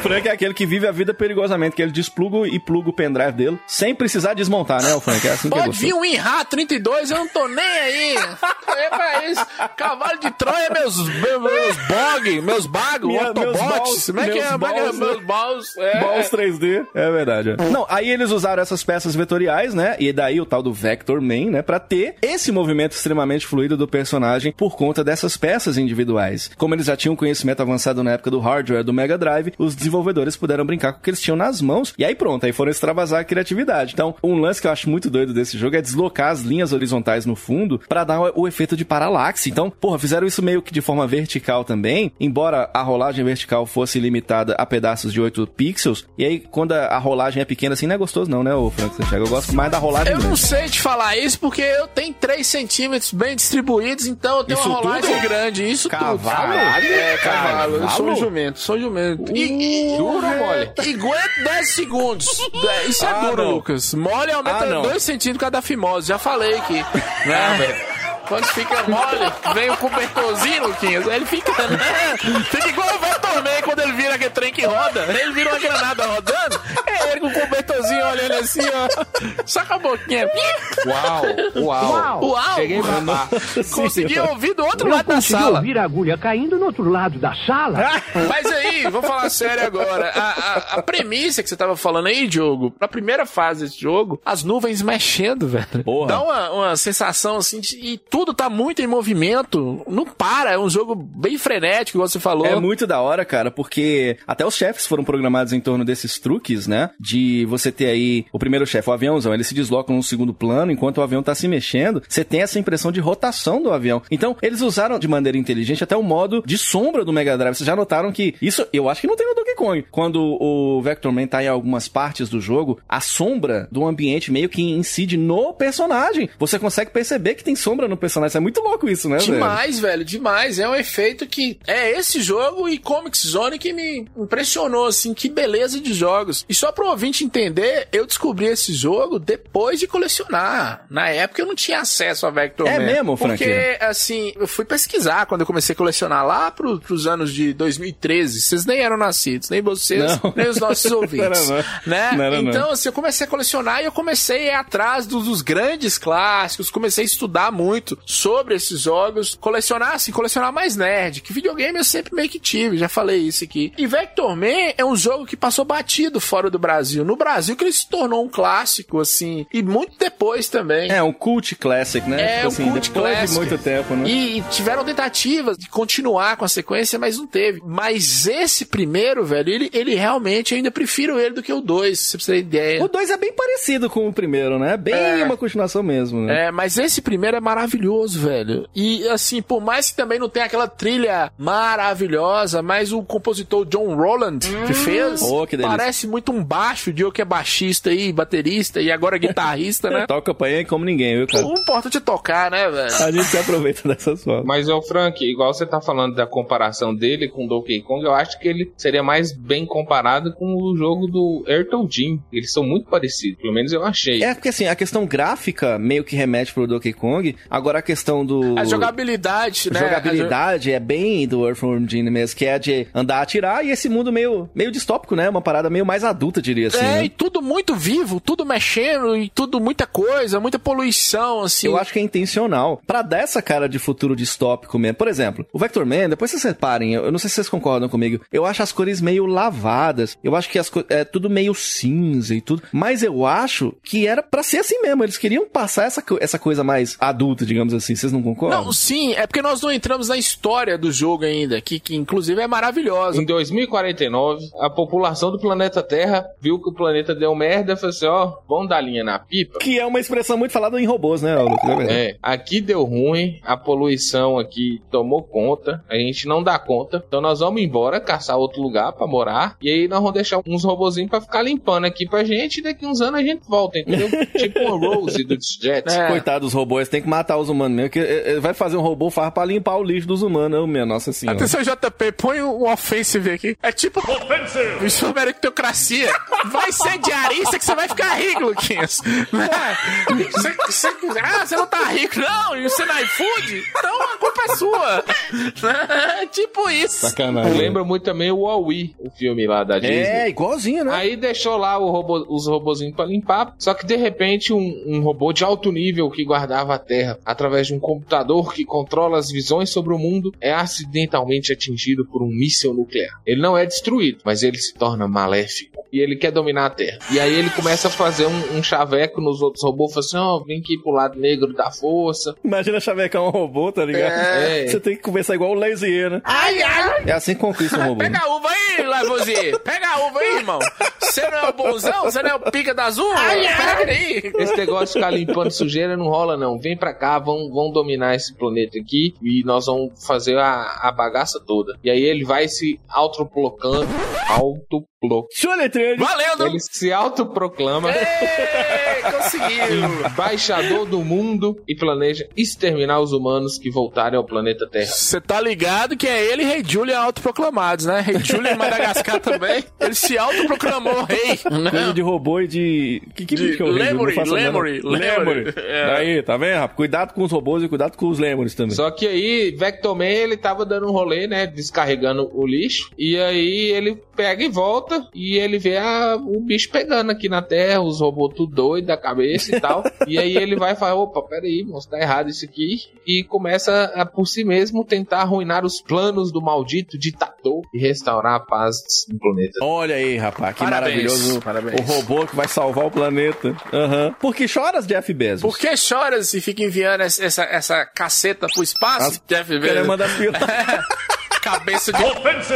Frank é aquele que vive a vida perigosamente, que ele despluga e pluga o pendrive dele, sem precisar desmontar, né, o Frank? É assim que é Pode vir um INRA 32, eu não tô nem aí. É pra isso. Cavalo de Troia, meus, meus, meus bog, meus bagos, Minha- meus Autobots. balls, Como é que é? É é? balls, né? Meus balls. É. Balls 3D, é verdade. é. Não, aí eles usaram essas peças vetoriais, né? E daí o tal do Vector Man, né? Pra ter esse movimento extremamente fluido do personagem por conta dessas peças individuais. Como eles já tinham conhecimento avançado na época do hardware do Mega Drive, os desenvolvedores puderam brincar com o que eles tinham nas mãos. E aí pronto, aí foram extravasar a criatividade. Então, um lance que eu acho muito doido desse jogo é deslocar as linhas horizontais no fundo pra dar o o efeito de paralaxe. Então, porra, fizeram isso meio que de forma vertical também, embora a rolagem vertical fosse limitada a pedaços de 8 pixels. E aí, quando a a rolagem é pequena assim, não é gostoso não, né, ô Frank Santiago? Eu gosto mais da rolagem Eu não grande. sei te falar isso porque eu tenho 3 centímetros bem distribuídos, então eu tenho Isso uma rolagem tudo? grande. Isso Cavalo? tudo. É, cavalo. Eu sou um Cavalo? jumento, sou um jumento. E, e, Duro mole? e aguento 10 segundos. É, Isso é Ah, duro, não. Lucas. Mole aumenta Ah, não. 2 centímetros cada fimose. Já falei aqui. Né? Quando fica mole, vem o cobertorzinho, Luquinhas. Ele fica, né? Fica igual o ele vira aquele trem que roda. Ele vira uma granada rodando. Com o cobertorzinho olhando assim, ó. Só com a boquinha. Uau, uau. Uau! Cheguei a babar. Consegui ouvir do outro lado da sala. ouvir a agulha caindo no outro lado da sala. Mas aí, vou falar sério agora. A, a, a premissa que você tava falando aí, Diogo, na primeira fase desse jogo, as nuvens mexendo, velho. Porra. Dá uma, uma sensação assim, de, e tudo tá muito em movimento. Não para, é um jogo bem frenético, igual você falou. É muito da hora, cara, porque até os chefes foram programados em torno desses truques, né? De você ter aí o primeiro chefe, o aviãozão, ele se desloca no segundo plano enquanto o avião tá se mexendo. Você tem essa impressão de rotação do avião. Então, eles usaram de maneira inteligente até o modo de sombra do Mega Drive. Vocês já notaram que isso, eu acho que não tem no Donkey Kong. Quando o Vector Man tá em algumas partes do jogo, a sombra do ambiente meio que incide no personagem. Você consegue perceber que tem sombra no personagem. Isso é muito louco isso, né, velho? Demais, velho, demais. É um efeito que é esse jogo e Comic Zone que me impressionou, assim, que beleza de jogos. E só pro ouvinte entender, eu descobri esse jogo depois de colecionar. Na época eu não tinha acesso a Vector É Man. mesmo, Frank? Porque, assim, eu fui pesquisar quando eu comecei a colecionar lá pro, pros anos de 2013. Vocês nem eram nascidos. nem vocês, Não. nem os nossos ouvintes. Não, não. Né? Não era, então, assim, eu comecei a colecionar e eu comecei a ir atrás dos, dos grandes clássicos, comecei a estudar muito sobre esses jogos, colecionar, assim, colecionar mais nerd, que videogame eu sempre meio que tive, já falei isso aqui. E Vector Man é um jogo que passou batido fora do Brasil. No Brasil que ele se tornou um clássico, assim, e muito depois também. É, um cult classic, né? É, Tipo um assim, cult depois classic. de muito tempo, né? E, e tiveram tentativas de continuar com a sequência, mas não teve. Mas esse primeiro, velho, ele, ele realmente eu ainda prefiro ele do que o 2, se você ter ideia. O 2 é bem parecido com o primeiro, né? Bem É. uma continuação mesmo, né? É, mas esse primeiro é maravilhoso, velho. E assim, por mais que também não tenha aquela trilha maravilhosa, mas o compositor John Roland que fez, Oh, que parece muito um baixo, de eu que é baixista e baterista e agora guitarrista, né? Toca apanhei como ninguém, viu, cara? O importante é tocar, né, velho? A gente se aproveita dessas formas. Mas, ô Frank, igual você tá falando da comparação dele com o Donkey Kong, eu acho que ele seria mais bem comparado com o jogo do Ayrton Jim. Eles são muito parecidos, pelo menos eu achei. É, porque assim, a questão gráfica meio que remete pro Donkey Kong. Agora a questão do. A jogabilidade, né? Jogabilidade é bem do Earthworm Jim mesmo, que é de andar, atirar e esse mundo meio, meio distópico, né? Uma parada meio mais adulta, diria assim. É, né? e tudo muito vivo, tudo mexendo, e tudo muita coisa, muita poluição, assim. Eu acho que é intencional. Pra dar essa cara de futuro distópico mesmo. Por exemplo, o Vector Man, depois vocês reparem, eu não sei se vocês concordam comigo. Eu acho as cores meio lavadas. Eu acho que as é tudo meio cinza e tudo. Mas eu acho que era pra ser assim mesmo. Eles queriam passar essa, co- essa coisa mais adulta, digamos assim. Vocês não concordam? Não, sim, é porque nós não entramos na história do jogo ainda, que, que inclusive é maravilhosa. Em 2049, a população do planeta Terra viu que o planeta deu merda e falou assim: ó, vamos dar linha na pipa. Que é uma expressão muito falada em robôs, né, Lucas? É. É, aqui deu ruim, a poluição aqui tomou conta, a gente não dá conta, então nós vamos embora, caçar outro lugar pra morar, e aí nós vamos deixar uns robozinhos pra ficar limpando aqui pra gente, e daqui uns anos a gente volta, entendeu? tipo uma Rose do Jets. É. Coitado dos robôs, tem que matar os humanos mesmo. Que vai fazer um robô farra pra limpar o lixo dos humanos, ô, minha nossa senhora. Atenção, JP, põe o offensive aqui. É tipo. Isso é meritocracia. Vai ser diarista que você vai ficar rico, Luquinhas. Né? Você, você- ah, você não tá rico, não. E você no iFood? Então a culpa é sua. Tipo isso. Sacanagem. Lembra muito também o Wall-E, o filme lá da Disney. É, igualzinho, né? Aí deixou lá o robô- os robozinhos pra limpar, só que de repente um, um robô de alto nível que guardava a Terra através de um computador que controla as visões sobre o mundo é acidentalmente atingido por um míssil nuclear. Ele não é destruído, mas ele se torna maléfico e ele quer dominar a Terra. E aí ele começa a fazer um, um chaveco nos outros robôs, fala assim, ó, vem aqui pro lado negro da força. Imagina chavecar um robô, tá ligado? É. Você tem que conversar igual o Lazier, né? Ai, ai. É assim que conquista um robô. né? Pega a uva Lavoisier. Pega a uva aí, irmão. Você não é o bonzão? Você não é o pica das uvas? Pega aí. Esse negócio de ficar limpando sujeira não rola, não. Vem pra cá, vão, vão dominar esse planeta aqui e nós vamos fazer a, a bagaça toda. E aí ele vai se autoproclamando. Autopro... Sua letreira. Valendo. Ele se autoproclama Ei, conseguiu. embaixador do mundo e planeja exterminar os humanos que voltarem ao planeta Terra. Você tá ligado que é ele e Rei Julian autoproclamados, né? Rei Julian em Madagascar também. Ele se autoproclamou rei. Coisa de robô e de. Que, que De que é Lemuri. lemuri. É. Daí, tá vendo, rapaz? Cuidado com os robôs e cuidado com os lemures também. Só que aí, Vector Man, ele tava dando um rolê, né? Descarregando o lixo. E aí ele pega e volta. E ele vê a- o bicho pegando aqui na terra, os robôs tudo doido da cabeça e tal. e aí ele vai e fala: opa, peraí, moço, tá errado isso aqui. E começa a, por si mesmo, tentar arruinar os planos do maldito ditador e restaurar a paz no planeta. Olha aí, rapaz, que Parabéns, maravilhoso. parabéns. O robô que vai salvar o planeta. Aham. Por que choras, Jeff Bezos? Por que choras e fica enviando essa, essa, essa caceta pro espaço? As- Jeff Querendo Bezos. mandar filme. Cabeça de.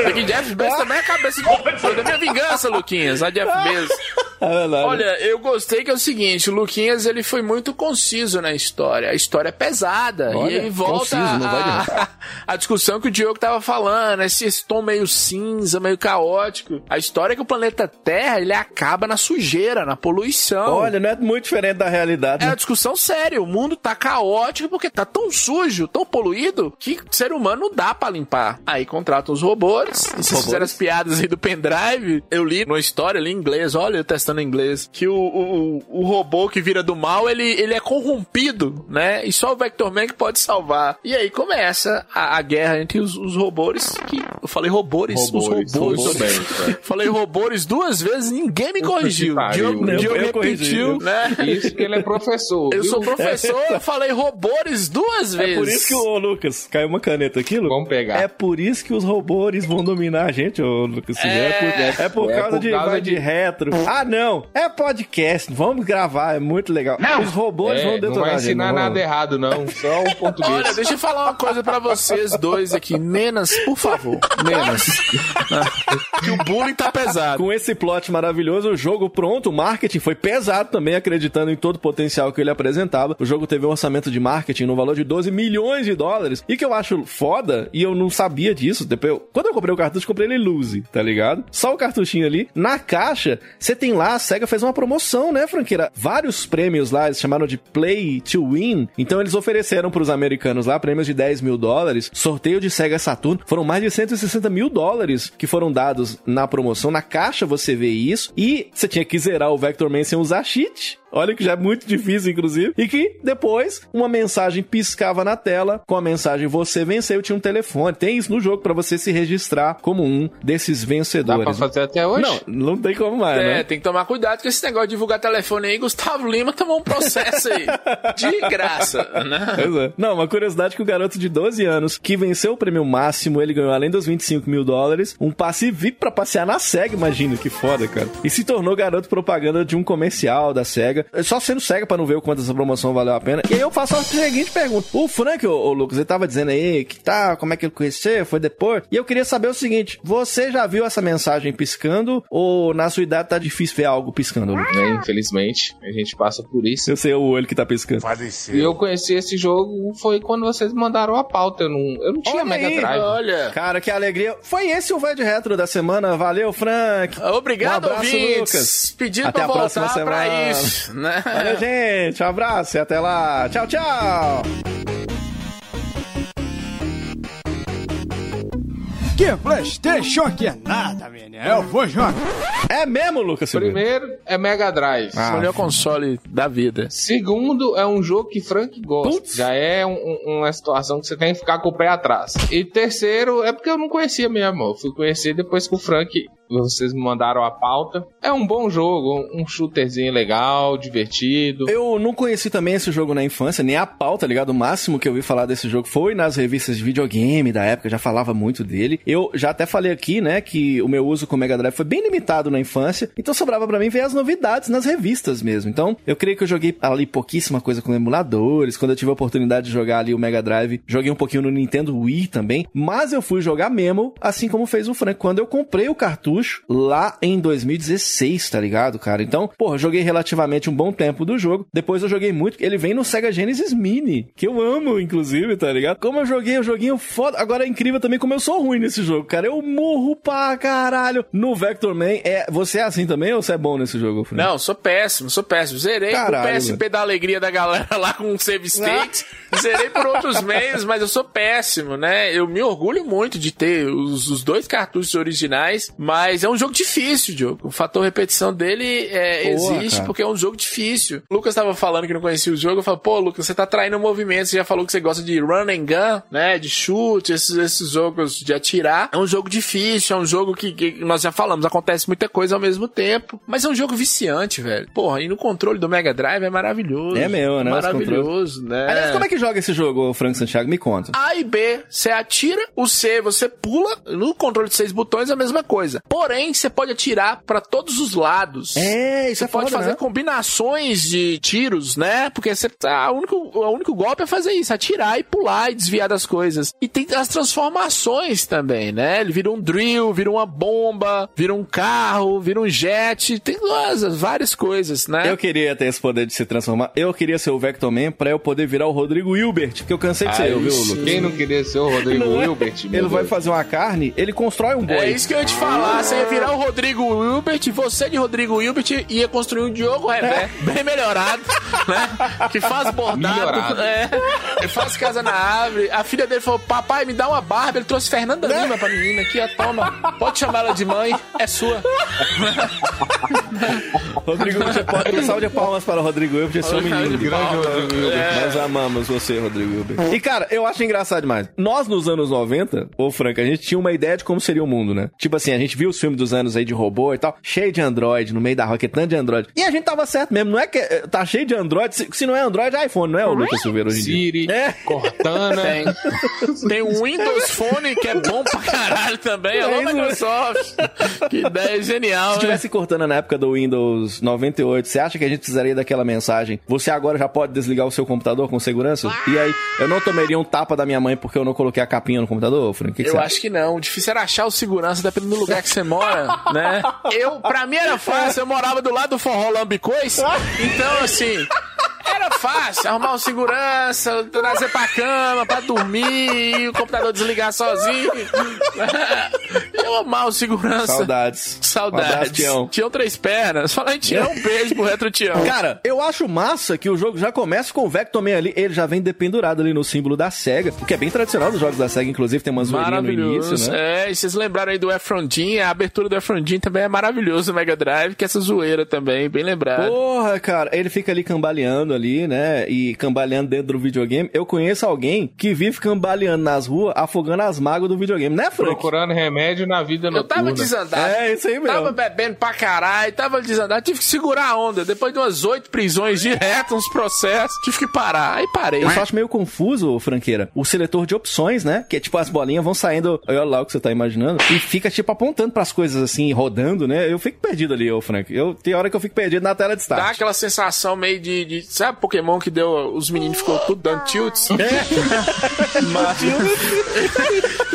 Porque Jeff Bezos também é cabeça de. Foi da minha vingança, Luquinhas. A Jeff Bezos. É verdade. Olha, eu gostei que é o seguinte, o Luquinhas ele foi muito conciso na história. A história é pesada. Olha, e aí volta conciso, não vai a, a discussão que o Diogo tava falando, esse, esse tom meio cinza, meio caótico. A história é que o planeta Terra ele acaba na sujeira, na poluição. Olha, não é muito diferente da realidade. É né? uma discussão séria. O mundo tá caótico porque tá tão sujo, tão poluído, que ser humano não dá pra limpar. Aí contratam os robôs. E vocês Robôs? fizeram as piadas aí do pendrive. Eu li numa história ali em inglês, olha eu testando em inglês, que o, o, o robô que vira do mal, ele, ele é corrompido, né? E só o Vector Man que pode salvar. E aí começa a, a, guerra entre os, os robôs, que eu falei robôs, os Robôs, robôs. robôs bem, cara. Falei robôs duas vezes, ninguém me corrigiu. Diogo, repetiu, né? Isso que ele é professor. Eu viu? sou professor, eu falei robôs duas vezes. É por isso que o ô, Lucas caiu uma caneta aqui, Lucas. Vamos pegar. É por isso que os robôs vão dominar a gente, ô Lucas. Silva. É, por, é por É causa, por de, causa vai de de- retro. Ah, não. É podcast. Vamos gravar. É muito legal. Os robôs É, vão não detonar vai a gente. ensinar não vão. nada errado, não. Só o português. Olha, deixa eu falar uma coisa pra vocês dois aqui. Menos, por favor. Menos. que o bullying tá pesado. Com esse plot maravilhoso, o jogo pronto, o marketing foi pesado também, acreditando em todo o potencial que ele apresentava. O jogo teve um orçamento de marketing no valor de 12 milhões de dólares. E que eu acho foda, e eu não sabia disso. Depois, eu- quando eu comprei o cartucho, comprei ele loose, tá ligado? Só o cartuchinho ali. Na caixa, você tem lá, a SEGA fez uma promoção, né, franqueira? Vários prêmios lá, eles chamaram de Play to Win. Então eles ofereceram pros americanos lá prêmios de 10 mil dólares, sorteio de Sega Saturn. Foram mais de 160 mil dólares que foram dados na promoção. Na caixa você vê isso. E você tinha que zerar o Vector Man sem usar cheat. Olha que já é muito difícil, inclusive. E que depois uma mensagem piscava na tela com a mensagem você venceu. Tinha um telefone. Tem isso no jogo pra você se registrar como um desses Dá vencedores. pra fazer até hoje? Não, não tem como mais, É, né? tem que tomar cuidado com esse negócio de divulgar telefone aí. Gustavo Lima tomou um processo aí. De graça, né? É. Não, uma curiosidade que o garoto de 12 anos, que venceu o prêmio máximo, ele ganhou, além dos 25 mil dólares, um passe VIP pra passear na SEGA, imagina, que foda, cara. E se tornou garoto propaganda de um comercial da SEGA. É Só sendo SEGA pra não ver o quanto essa promoção valeu a pena. E aí eu faço a seguinte pergunta. O Frank, ô, ô Lucas, ele tava dizendo aí que tá, como é que ele conheceu, foi depois. E eu queria saber o seguinte, você já viu essa mensagem piscando ou na sua idade tá difícil ver algo piscando, Lucas? Né, infelizmente, a gente passa por isso. Eu sei o olho que tá piscando. E eu conheci esse jogo foi quando vocês mandaram a pauta. Eu não, eu não tinha Olha Mega aí, Drive. Olha. Cara, que alegria. Foi esse o Ved Retro da semana. Valeu, Frank. Obrigado, Um abraço, ouvintes. Lucas. Pedindo Até pra a próxima voltar pra semana. isso, né? Valeu, gente. Um abraço e até lá. Tchau, tchau. Que Playstation que é nada, menino. Eu vou jogar. É mesmo, Lucas? Primeiro é Mega Drive. Ah. O melhor console da vida. Segundo, é um jogo que Frank gosta. Putz. Já é um- um- uma situação que você tem que ficar com o pé atrás. E terceiro, é porque eu não conhecia mesmo. Eu fui conhecer depois que o Frank, vocês me mandaram a pauta. É um bom jogo, um shooterzinho legal, divertido. Eu não conheci também esse jogo na infância, nem a pauta, tá ligado? O máximo que eu ouvi falar desse jogo foi nas revistas de videogame da época, já falava muito dele. Eu já até falei aqui, né, que o meu uso com o Mega Drive foi bem limitado na infância, então sobrava pra mim ver as novidades nas revistas mesmo. Então, eu creio que eu joguei ali pouquíssima coisa com emuladores, quando eu tive a oportunidade de jogar ali o Mega Drive, joguei um pouquinho no Nintendo Wii também, mas eu fui jogar mesmo, assim como fez o Frank, quando eu comprei o cartucho lá em 2016, tá ligado, cara? Então, porra, joguei relativamente um bom tempo do jogo. Depois eu joguei muito. Ele vem no Sega Genesis Mini, que eu amo, inclusive, tá ligado? Como eu joguei, o joguinho foda. Agora é incrível também como eu sou ruim nesse jogo, cara. Eu morro pra caralho. No Vector Man, é... você é assim também ou você é bom nesse jogo, Frank? Não, sou péssimo, sou péssimo. Zerei Caralho, o PSP da alegria da galera lá com o save states. Zerei por outros meios, mas eu sou péssimo, né? Eu me orgulho muito de ter os, os dois cartuchos originais, mas é um jogo difícil, Diogo. O fator repetição dele é, Porra, existe cara. porque é um jogo difícil. O Lucas tava falando que não conhecia o jogo, eu falo, pô, Lucas, você tá traindo o movimento, você já falou que você gosta de run and gun, né? De chute, esses, esses jogos de atirar. É um jogo difícil, é um jogo que, que nós já falamos, acontece muita coisa ao mesmo tempo, mas é um jogo viciante, velho. Porra, e no controle do Mega Drive é maravilhoso. É meu, né? Os Maravilhoso, né? Aliás, como é que joga esse jogo, Frank Santiago? Me conta. A e B, você atira, o C você pula, no controle de seis botões é a mesma coisa. Porém, você pode atirar pra todos os lados. É, isso Você é pode foda, fazer né? combinações de tiros, né? Porque você tá, o, único, o único golpe é fazer isso, atirar e pular e desviar das coisas. E tem as transformações também, né? Ele vira um drill, vira uma bomba, vira um carro, vira um jet, tem nossa, várias coisas, né? Eu queria ter esse poder de se transformar. Eu queria ser o Vector Man pra eu poder virar o Rodrigo Hilbert, que eu cansei de ser Aí eu, viu? Quem não queria ser o Rodrigo é? Hilbert? Ele vai fazer uma carne, ele constrói um boi. É isso que eu ia te falar. Você ia virar o Rodrigo Hilbert, você de Rodrigo Hilbert ia construir um Diogo Revé, bem melhorado, né? Que faz bordado. Melhorado. É, que faz casa na árvore. A filha dele falou: Papai, me dá uma barba. Ele trouxe Fernanda Lima pra menina aqui, ó. Toma. Pode chamar ela de mãe, é sua. Rodrigo Hilbert, pode um salve de palmas para o Rodrigo Hilbert, esse homem lindo. Grande Rodrigo Hilbert. É. Nós amamos você, Rodrigo Hilbert. E, cara, eu acho engraçado demais. Nós, nos anos 90, ô Franca, a gente tinha uma ideia de como seria o mundo, né? Tipo assim, a gente viu os filmes dos anos aí de robô e tal, cheio de Android, no meio da rocket, tanto de Android. E a gente tava certo mesmo, não é que eh, tá cheio de Android, se, se não é Android, é iPhone, não é o Lucas Silveira hoje em dia. Siri, É. Cortana. Tem. Tem um Windows Phone que é bom pra caralho também. Alô, É isso, né? Microsoft. Que ideia genial, Se né? tivesse cortando na época do Windows 98, você acha que a gente precisaria daquela mensagem? Você agora já pode desligar o seu computador com segurança? E aí, eu não tomaria um tapa da minha mãe porque eu não coloquei a capinha no computador, Frank? O que, que Eu acho acha? que não. O difícil era achar o segurança, dependendo do lugar que você mora, né? Eu, pra mim era fácil, eu morava do lado do forró Lambicois, então assim. Era fácil, arrumar um segurança, trazer pra cama, pra dormir, o computador desligar sozinho. Eu amar o segurança. Saudades. Um Saudades. abraço, Tião. Tião Três Pernas. Fala em Tião, um beijo pro Retro Tião. Cara, eu acho massa que o jogo já começa com o Vectorman ali, ele já vem dependurado ali no símbolo da SEGA, o que é bem tradicional dos jogos da SEGA, inclusive tem uma zoeirinha no início, né? É, e vocês lembraram aí do Efrondin, a abertura do Efrondin também é maravilhoso no Mega Drive, que é essa zoeira também, bem lembrado. Porra, cara, ele fica ali cambaleando ali, né? E cambaleando dentro do videogame. Eu conheço alguém que vive cambaleando nas ruas, afogando as mágoas do videogame, né, Frank? Procurando remédio na vida Eu noturna. tava desandado. É, isso aí mesmo. Tava bebendo pra caralho, tava desandado. Tive que segurar a onda. Depois de umas oito prisões direto, uns processos, tive que parar. Aí parei. Eu só acho meio confuso, Franqueira, o seletor de opções, né? Que é tipo, as bolinhas vão saindo, olha lá o que você tá imaginando, e fica tipo apontando pras coisas assim, rodando, né? Eu fico perdido ali, ô Frank. Eu, tem hora que eu fico perdido na tela de Dá start. aquela sensação meio de, de- Sabe Pokémon que deu. Os meninos ficou tudo dando tilts?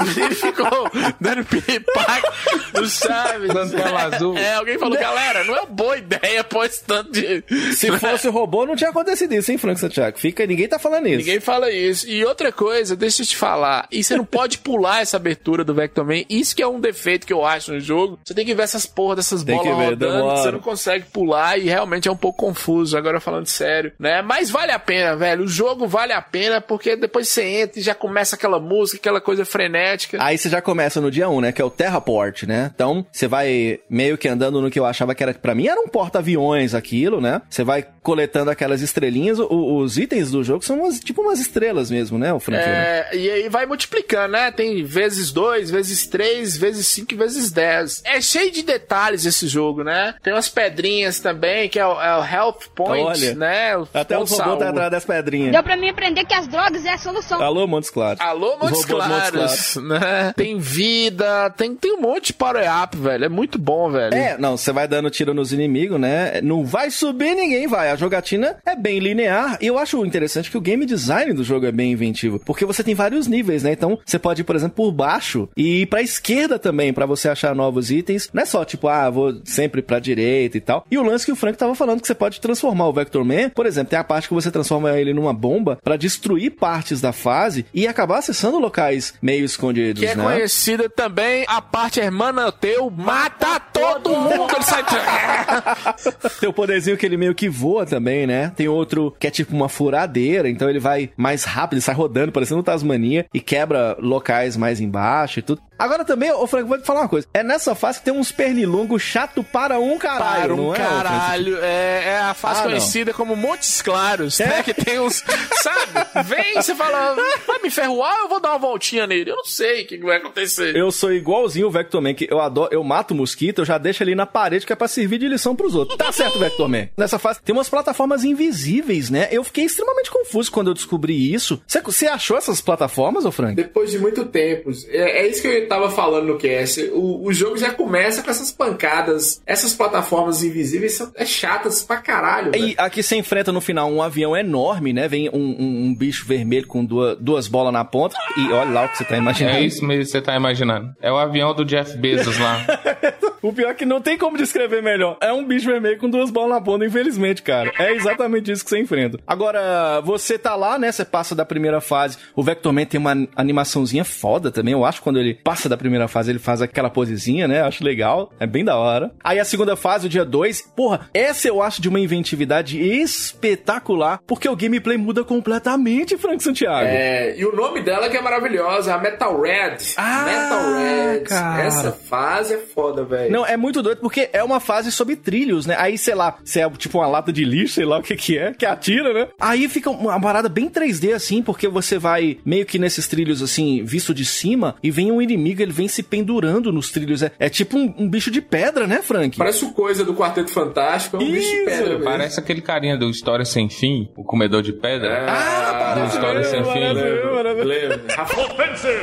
Meninos ficou dando piripaque, não sabe? Dando tela azul. É, alguém falou, galera, não é boa ideia pôr esse tanto de. Se fosse robô, não tinha acontecido isso, hein, Frank Santiago? Fica, ninguém tá falando isso. Ninguém fala isso. E outra coisa, deixa eu te falar. E você não pode pular essa abertura do Vectorman. Isso que é um defeito que eu acho no jogo. Você tem que ver essas porra dessas Tem bolas ver, rodando. Você não consegue pular e realmente é um pouco confuso. Agora falando sério, né? Mas vale a pena, velho. O jogo vale a pena porque depois você entra e já começa aquela música, aquela coisa frenética. Aí você já começa no dia 1, né? Que é o Terraport, né? Então, você vai meio que andando no que eu achava que era. Pra mim era um porta-aviões aquilo, né? Você vai coletando aquelas estrelinhas. O- os itens do jogo são umas, tipo umas estrelas mesmo, né, o? É, e aí vai multiplicando, né? Tem vezes 2, vezes 3, vezes 5 e vezes 10. É cheio de detalhes esse jogo, né? Tem umas pedrinhas também, que é o, é o Health Point, Olha, né? O Até o robô tá atrás das pedrinhas. Deu pra mim aprender que as drogas é a solução. Alô, Montes Claros. Alô, Montes Os robôs Montes Claros, né? Tem vida, tem, tem um monte de power-up, velho. É muito bom, velho. É, não, você vai dando tiro nos inimigos, né? Não vai subir ninguém, vai. A jogatina é bem linear. E eu acho interessante que o game design do jogo é bem inventivo. Porque você tem vários níveis, né? Então, você pode ir, por exemplo, por baixo e ir pra esquerda também, pra você achar novos itens. Não é só, tipo, ah, vou sempre pra direita e tal. E o lance que o Frank tava falando, que você pode transformar o Vector Man, por exemplo, tem a parte que você transforma ele numa bomba pra destruir partes da fase e acabar acessando locais meio escondidos, Que é né? conhecida também a parte hermana teu, mata todo mundo. Ele sai. Tem o poderzinho que ele meio que voa também, né? Tem outro que é tipo uma furadeira, então ele vai mais rápido, ele sai rodando, parecendo um Tasmania, e quebra locais mais embaixo e tudo. Agora também, ô Frank, vou te falar uma coisa. É nessa fase que tem uns pernilongos chato para um caralho, Para um não é? caralho. É, é a fase Ah, não. conhecida como Montes Claros, né? Que tem uns. Sabe? Vem, você fala, vai me ferroar ou eu vou dar uma voltinha nele? Eu não sei o que vai acontecer. Eu sou igualzinho o Vectorman, que eu adoro, eu mato mosquito, eu já deixo ele na parede que é pra servir de lição pros outros. Tá certo, Vectorman. Nessa fase tem umas plataformas invisíveis, né? Eu fiquei extremamente confuso quando eu descobri isso. Você, você achou essas plataformas, ô Frank? Depois de muito tempo. É, é isso que eu tava falando no cast. O, o jogo já começa com essas pancadas. Essas plataformas invisíveis são é chatas pra caralho. E aqui você enfrenta no final um avião enorme, né? Vem um, um- um bicho vermelho com duas, duas bolas na ponta. E olha lá o que você tá imaginando. É isso mesmo que você tá imaginando. É o avião do Jeff Bezos lá. O pior é que não tem como descrever melhor. É um bicho vermelho com duas bolas na bunda, infelizmente, cara. É exatamente isso que você enfrenta. Agora, você tá lá, né? Você passa da primeira fase. O Vector Man tem uma animaçãozinha foda também. Eu acho quando ele passa da primeira fase, ele faz aquela posezinha, né? Acho legal. É bem da hora. Aí a segunda fase, o dia 2. Porra, essa eu acho de uma inventividade espetacular. Porque o gameplay muda completamente, Frank Santiago. É, e o nome dela que é maravilhosa, a Metal Red. Ah, Metal Red. cara. Essa fase é foda, velho. Não, é muito doido porque é uma fase sobre trilhos, né? Aí, sei lá, você é tipo uma lata de lixo, sei lá o que que é, que atira, né? Aí fica uma parada bem 3D assim, porque você vai meio que nesses trilhos assim, visto de cima, e vem um inimigo, ele vem se pendurando nos trilhos. É, é tipo um, um bicho de pedra, né, Frank? Parece o coisa do Quarteto Fantástico, é um bicho de Isso, pedra, velho. Parece aquele carinha do História Sem Fim, o comedor de pedra. Ah, do História Sem Fim. Lembro, lembro. Rafael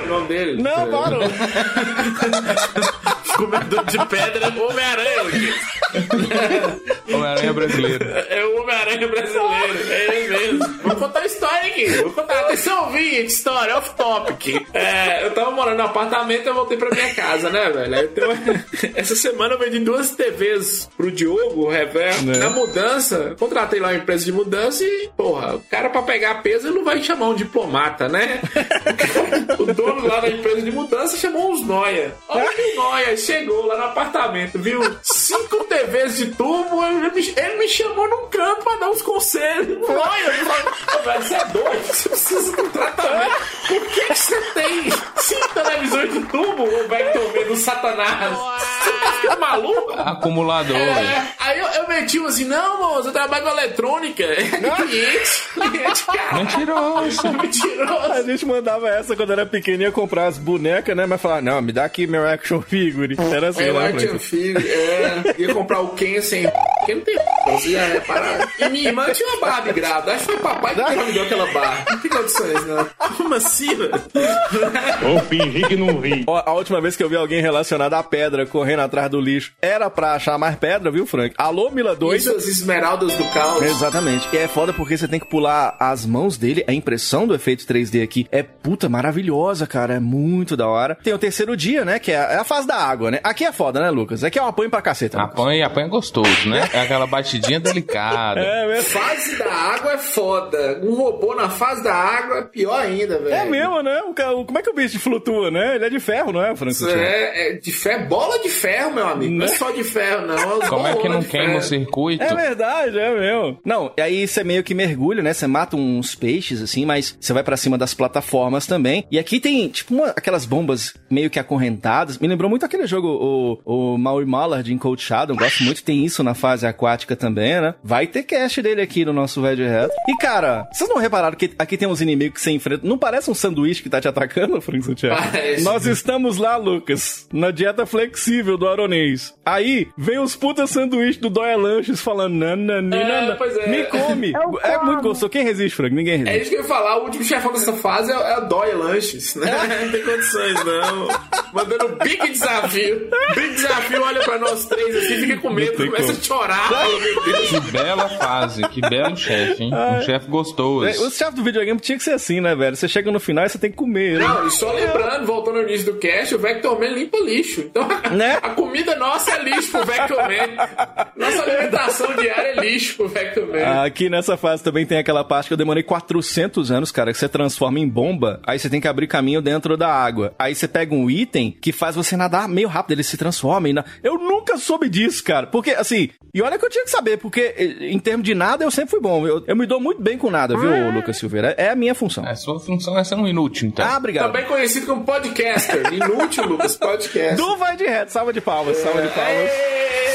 o nome dele. Não, parou. Comedor de pedra é Homem-Aranha. Homem-Aranha brasileiro. É o Homem-Aranha brasileiro. É ele mesmo. Vou contar a história aqui. Vou contar. Atenção, ouvinte. História off-topic. É, eu tava morando no apartamento e eu voltei pra minha casa, né, velho? Tenho- Essa semana eu vendi duas TVs pro Diogo, o Rever. Né? Na mudança, contratei lá uma empresa de mudança e, porra, o cara pra pegar peso ele não vai chamar um diplomata, né? o dono lá da empresa de mudança chamou uns noia. Olha que noia chegou lá no apartamento, viu? Cinco TVs de tubo, ele me, ele me chamou num canto pra dar uns conselhos. Noia, eu falei, "Ô, velho, você é doido, você precisa de um tratamento. Por que, que você tem cinco televisões de tubo, ô Vector Man do Satanás? Você tá maluco? Acumulador. É, aí eu, eu meti um assim, não, moço, eu trabalho com eletrônica. É cliente, cliente, cara. Mentiroso. Mentiroso. A gente mandava essa quando era pequeno, ia comprar as bonecas, né? Mas falava, não, me dá aqui meu action figure. Era assim, É, o né, action figure, é. Ia comprar o Ken sem porque não tem você já reparar. E minha irmã tinha uma Barbie grávida. Acho que foi papai que me deu aquela Barbie. Não tem condições, não. Como assim, velho? Vou fingir que não vi. A última vez que eu vi alguém relacionado à pedra correndo atrás do lixo era pra achar mais pedra, viu, Frank? Alô, Mila doida. Isso, as esmeraldas do caos. Exatamente. E é foda porque você tem que pular as mãos dele. A impressão do efeito 3D aqui é puta maravilhosa, cara. É muito da hora. Tem o terceiro dia, né? Que é a, é a fase da água, né? Aqui é foda, né, Lucas? Aqui é um apanho pra caceta. Lucas. Apanha, apanha gostoso, né? É aquela batidinha delicada. É mesmo. Fase da água é foda. Um robô na fase da água é pior ainda, velho. É mesmo, né? O, o- como é que o bicho flutua, né? Ele é de ferro, não é, Frank? Isso é, é de ferro, bola de ferro, meu amigo. Não é só de ferro, não. É Como é que não queima ferro. o circuito? É verdade, é mesmo. Não, e aí você meio que mergulha, né? Você mata uns peixes, assim, mas você vai pra cima das plataformas também. E aqui tem, tipo, uma- aquelas bombas meio que acorrentadas. Me lembrou muito aquele jogo, o, o Maui Mallard em Cold Shadow. Gosto muito, tem isso na fase aquática também, né? Vai ter cast dele aqui no nosso Velho Reto. E, cara, vocês não repararam que aqui tem uns inimigos que você enfrenta? Não parece um sanduíche que tá te atacando, Frank Santiago? Parece. Nós estamos lá, Lucas, na dieta flexível do Aronês. Aí, vem os puta sanduíches do Dóia Lanches falando, nananina, É, pois é. me come. É, muito gostoso. Quem resiste, Frank? Ninguém É resiste. isso que eu ia falar, o último chefão dessa fase é, é o Dóia Lanches, né? Não tem condições, não. Mandando big desafio. Big desafio, olha pra nós três assim, fica com medo, começa como. a chorar. Que bela fase, que belo chefe, hein? Um chefe É, gostoso. Os chefes do videogame tinha que ser assim, né, velho? Você chega no final e você tem que comer. né? Não, e só lembrando, voltando ao início do cast, o Vector Man limpa lixo. Então, Né? a comida nossa é lixo pro Vector Man. Nossa alimentação diária é lixo pro Vector Man. Aqui nessa fase também tem aquela parte que eu demorei 400 anos, cara, que você transforma em bomba, aí você tem que abrir caminho dentro da água. Aí você pega um item que faz você nadar meio rápido, ele se transforma. E na... Eu nunca soube disso, cara. Porque, assim, e olha que eu tinha que saber, porque eh, em termos de nada eu sempre fui bom. Eu, eu me dou muito bem com nada, viu, Lucas Silveira? É a minha função. A sua função é ser um inútil, então. Ah, obrigado. Também conhecido como podcaster. Inútil, Lucas, podcast. Do vai de reto, salva de palmas, salva de palmas.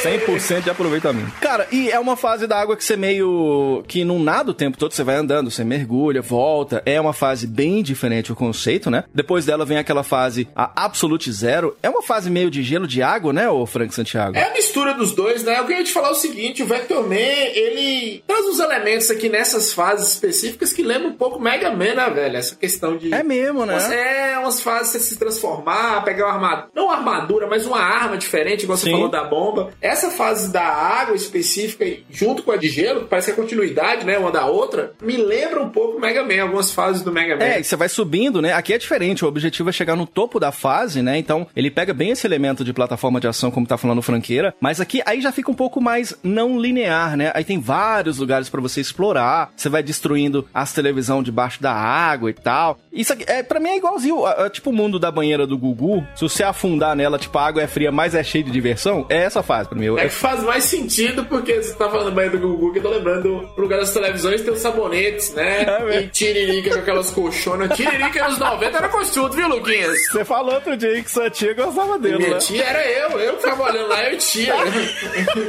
100% de aproveitamento. Cara, e é uma fase da água que você meio que não nada o tempo todo, você vai andando, você mergulha, volta. É uma fase bem diferente o conceito, né? Depois dela vem aquela fase, a Absolute Zero. É uma fase meio de gelo de água, né, ô Frank Santiago? É a mistura dos dois, né? Eu queria te falar o seguinte, o Vector Man, ele traz uns elementos aqui nessas fases específicas que lembram um pouco Mega Man, né, velho? Essa questão de... É mesmo, né? É, umas fases você se transformar, pegar uma armadura, não uma armadura, mas uma arma diferente, igual Sim. você falou da bomba. essa fase da água específica, junto com a de gelo, que parece que é continuidade, né? Uma da outra, me lembra um pouco o Mega Man, algumas fases do Mega Man. É, e você vai subindo, né? Aqui é diferente, o objetivo é chegar no topo da fase, né? Então, ele pega bem esse elemento de plataforma de ação, como tá falando o Franqueira, mas aqui aí já fica um pouco mais não linear, né? Aí tem vários lugares para você explorar, você vai destruindo as televisão debaixo da água e tal. Isso aqui, é, pra mim é igualzinho, é, é tipo o mundo da banheira do Gugu, se você afundar nela, tipo, a água é fria, mas é cheia de diversão, é essa fase pra mim. Eu, É que faz mais sentido porque você tá falando banho do Gugu, que eu tô lembrando no lugar das televisões tem os sabonetes, né? É e tiririca com aquelas colchonas. Tiririca nos 90 era costudo, viu, Luquinhas? Você falou outro dia que sua tia gostava dele, Minha né? tia era eu, eu que ficava olhando lá, eu tia.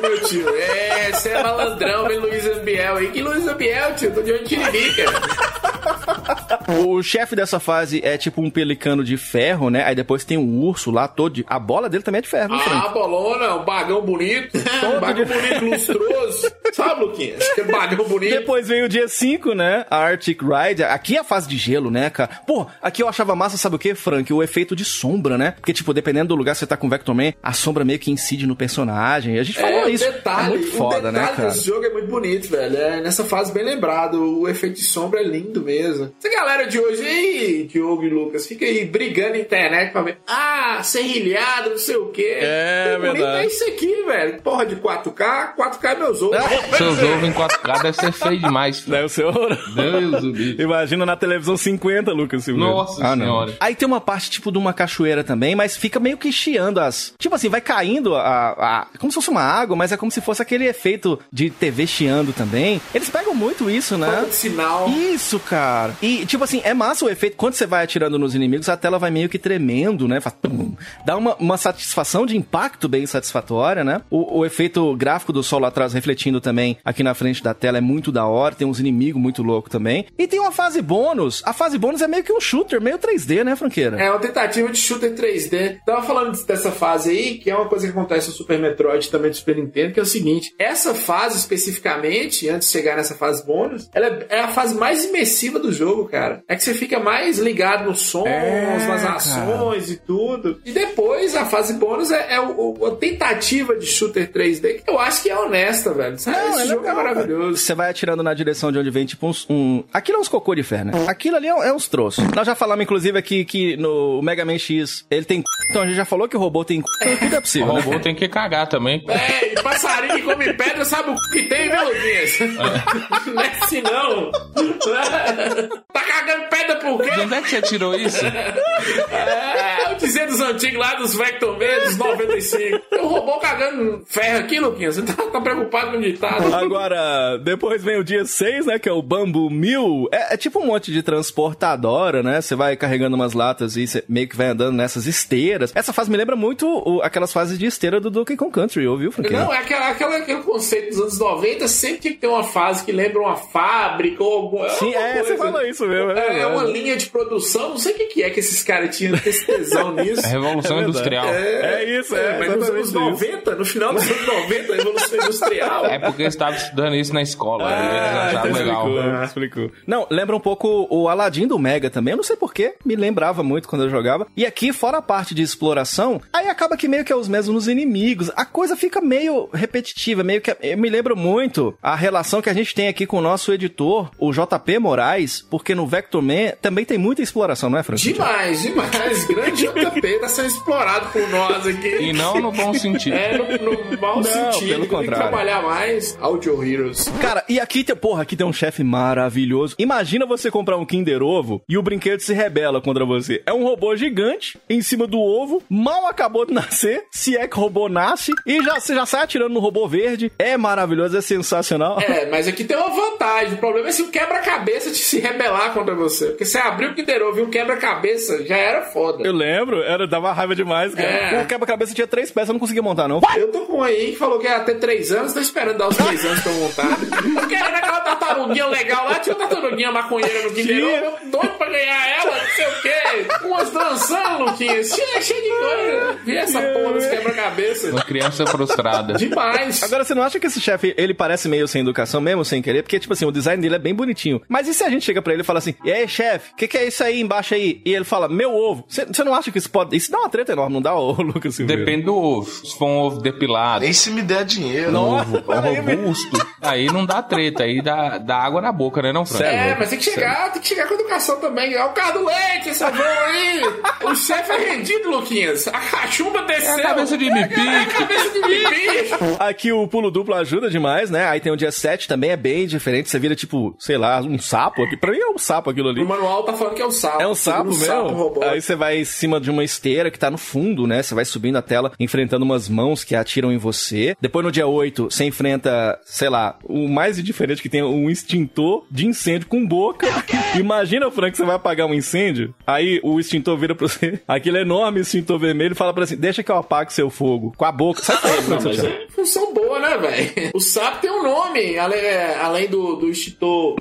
Meu tio, é, você é malandrão, vem Luiz Ambiel aí. Que Luiz Ambiel, tio? Tô de olho em O chefe dessa fase é tipo um pelicano de ferro, né? Aí depois tem um urso lá todo. de- A bola dele também é de ferro, né, Ah, a bolona, um bagão bonito. Um bagão bonito, lustroso. Sabe, Luquinhas? Aquele bagão bonito. Depois vem o dia 5, né? A Arctic Ride. Aqui é a fase de gelo, né, cara? Pô, aqui eu achava massa, sabe o que, Frank? O efeito de sombra, né? Porque, tipo, dependendo do lugar que você tá com o Vector Man, a sombra meio que incide no personagem. A gente falou É, isso. detalhe, é muito foda, né, cara? desse jogo é muito bonito, velho. É nessa fase bem lembrado. O efeito de sombra é lindo mesmo. Essa galera de hoje, ei, Diogo e Lucas, fica aí brigando na internet pra ver. Ah, serrilhado, não sei o quê. É, verdade. É isso aqui, velho. Porra de 4K, 4K é meus ovos. Seus ovos em 4K deve ser feio demais. filho. Deve ser horroroso. Deus do bicho. Imagina na televisão 50, Lucas Silveira. Nossa ah, não. Senhora. Aí tem uma parte, tipo, de uma cachoeira também, mas fica meio que chiando as... Tipo assim, vai caindo a, a... Como se fosse uma água, mas é como se fosse aquele efeito de TV chiando também. Eles pegam muito isso, né? Sinal. Isso, cara. E, tipo assim, é massa o efeito. Quando você vai atirando nos inimigos, a tela vai meio que tremendo, né? Faz pum. Dá uma, uma satisfação de impacto bem satisfatória, né? O, o efeito gráfico do sol lá atrás refletindo também aqui na frente da tela é muito da hora. Tem uns inimigos muito loucos também. E tem uma fase bônus. A fase bônus é meio que um shooter, meio 3D, né, franqueira? É uma tentativa de shooter 3D. Tava falando dessa fase aí, que é uma coisa que acontece no Super Metroid também do Super Nintendo, que é o seguinte: essa fase especificamente, antes de chegar nessa fase bônus, ela é- é a fase mais imersiva do jogo, cara. É que você fica mais ligado nos sons, É, nas ações e tudo. E depois a fase bônus é, é o- o- a tentativa de shooter 3D, que eu acho que é honesta, velho. Sabe? Não, Esse é jogo legal, é maravilhoso. Você vai atirando na direção de onde vem, tipo, uns, um. Aquilo é uns cocô de ferro, né? Aquilo ali é, é uns troços. Nós já falamos, inclusive, aqui que no Mega Man X ele tem. c***, Então a gente já falou que o robô tem. c***, Então tudo é O possível. né? robô tem que cagar também. É, e passarinho que come pedra sabe o que tem, viu, Luquinhas? Não é assim, não. Tá cagando pedra por quê? De onde é que você tirou isso? É, eu dizia dos antigos lá, dos Vector dos 95. Tem um robô cagando ferro aqui, Luquinhas. Você tá, tá preocupado com o ditado? Agora, depois vem o dia 6, né? Que é o Bambu Mil. É, é tipo um monte de transportadora, né? Você vai carregando umas latas e você meio que vai andando nessas esteiras. Essa fase me lembra muito o- aquelas fases de esteira do Donkey Kong Country, ouviu, Franquinho? Não, é aquela, aquela- aquele conceito dos anos 90, sempre tinha que ter uma fase que lembra uma fábrica ou alguma Sim, alguma é, coisa. você falou isso mesmo. É, é verdade. uma linha de produção, não sei o que, que é que esses caras tinham esse tesão nisso. É Revolução É. Industrial. É isso, é, mas nos anos exatamente isso. 90, no final dos anos 90, a Revolução Industrial. É porque eu estava estudando isso na escola. eles Ah, então legal. explicou, explicou. Não, lembra um pouco o Aladdin do Mega também. Eu não sei porquê, me lembrava muito quando eu jogava. E aqui, fora a parte de exploração, aí acaba que meio que é os mesmos inimigos. A coisa fica meio repetitiva, meio que. Eu me lembro muito a relação que a gente tem aqui com o nosso editor, o JP Moraes, porque no Vector Man também tem muita exploração, não é, Francisco? Demais, demais. Grande JP tá sendo explorado por nós aqui. E não no bom sentido. É, no, no mau Não, sentido. pelo Tem que contrário. trabalhar mais. Audio Heroes. Cara, e aqui tem, porra, aqui tem um chefe maravilhoso. Imagina você comprar um Kinder Ovo e o brinquedo se rebela contra você. É um robô gigante em cima do ovo, mal acabou de nascer, se é que o robô nasce, e já, você já sai atirando no robô verde. É maravilhoso, é sensacional. É, mas aqui tem uma vantagem. O problema é se o quebra-cabeça te se rebelar contra você. Porque você abriu o Kinder Ovo e um quebra-cabeça já era foda. Eu lembro, era, dava raiva demais, cara. É. O quebra-cabeça tinha três peças, eu não conseguia montar, não. Eu tô com um aí que falou que ia ter três anos, tô esperando dar os três anos pra eu montar. Eu querendo aquela tartaruguinha legal lá, tinha uma tartaruguinha maconheira no Kinder. Ovo, eu doido pra ganhar ela, não sei o quê. Umas dançando, Luquinhas, cheio, cheio de coisa. Vi essa porra dos quebra-cabeça. Uma criança frustrada. Demais. Agora, você não acha que esse chefe, ele parece meio sem educação mesmo, sem querer? Porque, tipo assim, o design dele é bem bonitinho. Mas e se a gente chega pra ele e fala assim, e aí, chefe, o que, que é isso aí embaixo aí? E ele fala, meu ovo. Você não acha que isso pode. Isso dá uma treta enorme, não dá, ô Lucas Silveira? Depende do ovo. Se for um ovo depilado. Nem se me der dinheiro. Um ovo, robusto. aí não dá treta, aí dá, dá água na boca, né, não, Frank? É, mas tem que chegar, tem que chegar com educação também. É o carro do leite, esse avô aí. O chefe é rendido, Luquinhas. A cachumba desceu. É a cabeça de mipi. É a cabeça de mipi. Aqui o pulo duplo ajuda demais, né? Aí tem o dia 7 também, é bem diferente. Você vira, tipo, sei lá, um sapo aqui. Pra mim é um sapo aquilo ali. O manual tá falando que é um sapo. É um sapo Segundo o mesmo? robô. Aí você vai em cima de uma esteira que tá no fundo, né? Você vai subindo a tela, enfrentando umas mãos que atiram em você. Depois no dia 8, você enfrenta, sei lá, o mais diferente que tem um extintor de incêndio com boca. Imagina, Frank, você vai apagar um incêndio, aí o extintor vira pra você, aquele enorme extintor vermelho, fala pra você, deixa que eu apague seu fogo. Com a boca. Sabe qual é, Não, Frank, mas é função boa, né, velho? O sapo tem um nome, além, além do, do extintor.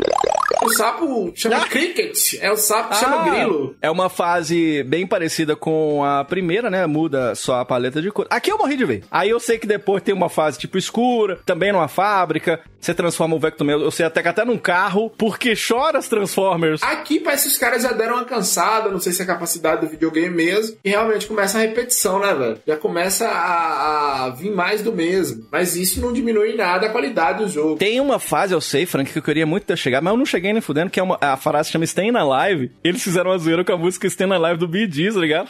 O sapo chama cricket. É o sapo que chama Ah, grilo. É uma fase bem parecida com a primeira, né? Muda só a paleta de cor. Aqui eu morri de ver. Aí eu sei que depois tem uma fase tipo escura, também numa fábrica. Você transforma o Vector Eu sei até que até num carro, porque chora as Transformers. Aqui parece que os caras já deram uma cansada, não sei se é a capacidade do videogame mesmo, e realmente começa a repetição, né, velho? Já começa a, a vir mais do mesmo. Mas isso não diminui em nada a qualidade do jogo. Tem uma fase, eu sei, Frank, que eu queria muito ter chegado, mas eu não cheguei nem fudendo, que é uma, a frase chama Stay na Live. Eles fizeram uma zoeira com a música Stay na Live do Bee Gees, tá ligado?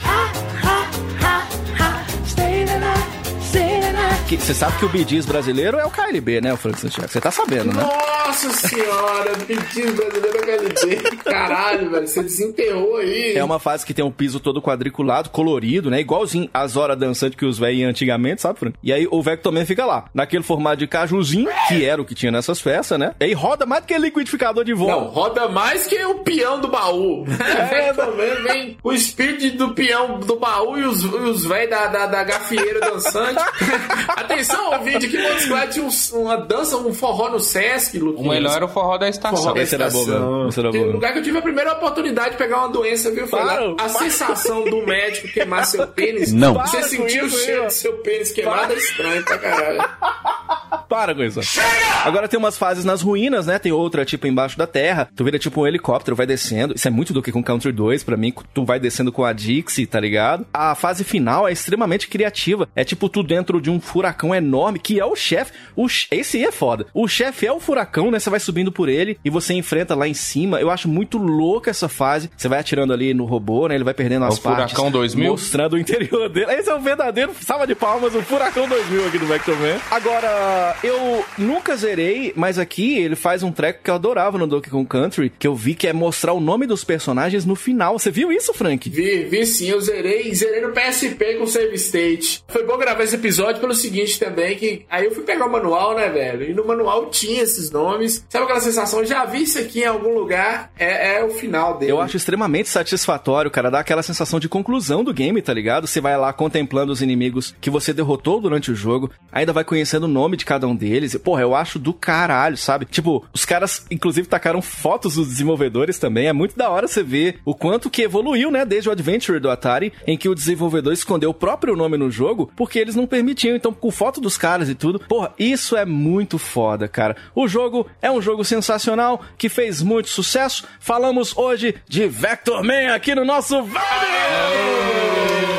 Que Você sabe que o Gees brasileiro é o KLB, né, o Frank Santiago? Você tá sabendo, né? Nossa senhora, pedido brasileiro HLB. Caralho, velho, você desenterrou aí. É uma fase que tem um piso todo quadriculado, colorido, né? Igualzinho as horas dançantes que os velhos antigamente, sabe, Frank? E aí o Vector Man fica lá, naquele formato de cajuzinho, que era o que tinha nessas festas, né? E aí roda mais do que liquidificador de voo. Não, roda mais que o peão do baú. É, também vem o espírito do peão do baú e os, e os velhos da, da, da gafieira dançante. Atenção, ouvinte, que Claros tinha um- uma dança, um forró no Sesc, O melhor era o forró da estação. Forró da Esse era bom estação. mesmo, esse era bom um lugar que eu tive a primeira oportunidade de pegar uma doença, viu? Foi lá. Para, a sensação do médico queimar seu pênis. Não. Você Para sentir com o cheiro do seu pênis queimado é estranho pra caralho. Para com isso. Agora tem umas fases nas ruínas, né? Tem outra, tipo, embaixo da terra. Tu vira, tipo, um helicóptero, vai descendo. Isso é muito do que com Country 2, pra mim. Tu vai descendo com a Dixie, tá ligado? A fase final é extremamente criativa. É, tipo, tu dentro de um furacão enorme, que é o chefe. O Esse aí é foda. O chefe é o furacão, né? Você vai subindo por ele e você enfrenta lá em cima. Eu acho muito louca essa fase. Você vai atirando ali no robô, né? Ele vai perdendo as o Furacão partes. 2000? Mostrando o interior dele. Esse é o verdadeiro salva de palmas, o Furacão 2000 aqui do Vector Man. Agora, eu nunca zerei, mas aqui ele faz um treco que eu adorava no Donkey Kong Country, que eu vi que é mostrar o nome dos personagens no final. Você viu isso, Frank? Vi, vi sim, eu zerei, zerei no PSP com save state. Foi bom gravar esse episódio pelo seguinte também, que aí eu fui pegar o manual, né, velho? E no manual tinha esses nomes. Sabe aquela sensação? Já vi isso aqui em algum lugar? É, é o final dele. Eu acho extremamente satisfatório, cara, dá aquela sensação de conclusão do game, tá ligado? Você vai lá contemplando os inimigos que você derrotou durante o jogo, ainda vai conhecendo o nome de cada um deles. Porra, eu acho do caralho, sabe? Tipo, os caras, inclusive, tacaram fotos dos desenvolvedores também. É muito da hora você ver o quanto que evoluiu, né? Desde o Adventure do Atari, em que o desenvolvedor escondeu o próprio nome no jogo, porque eles não permitiam. Então, com foto dos caras e tudo. Porra, isso é muito foda, cara. O jogo é um jogo sensacional, que fez muito sucesso. Falamos hoje de Vector Man aqui no nosso quero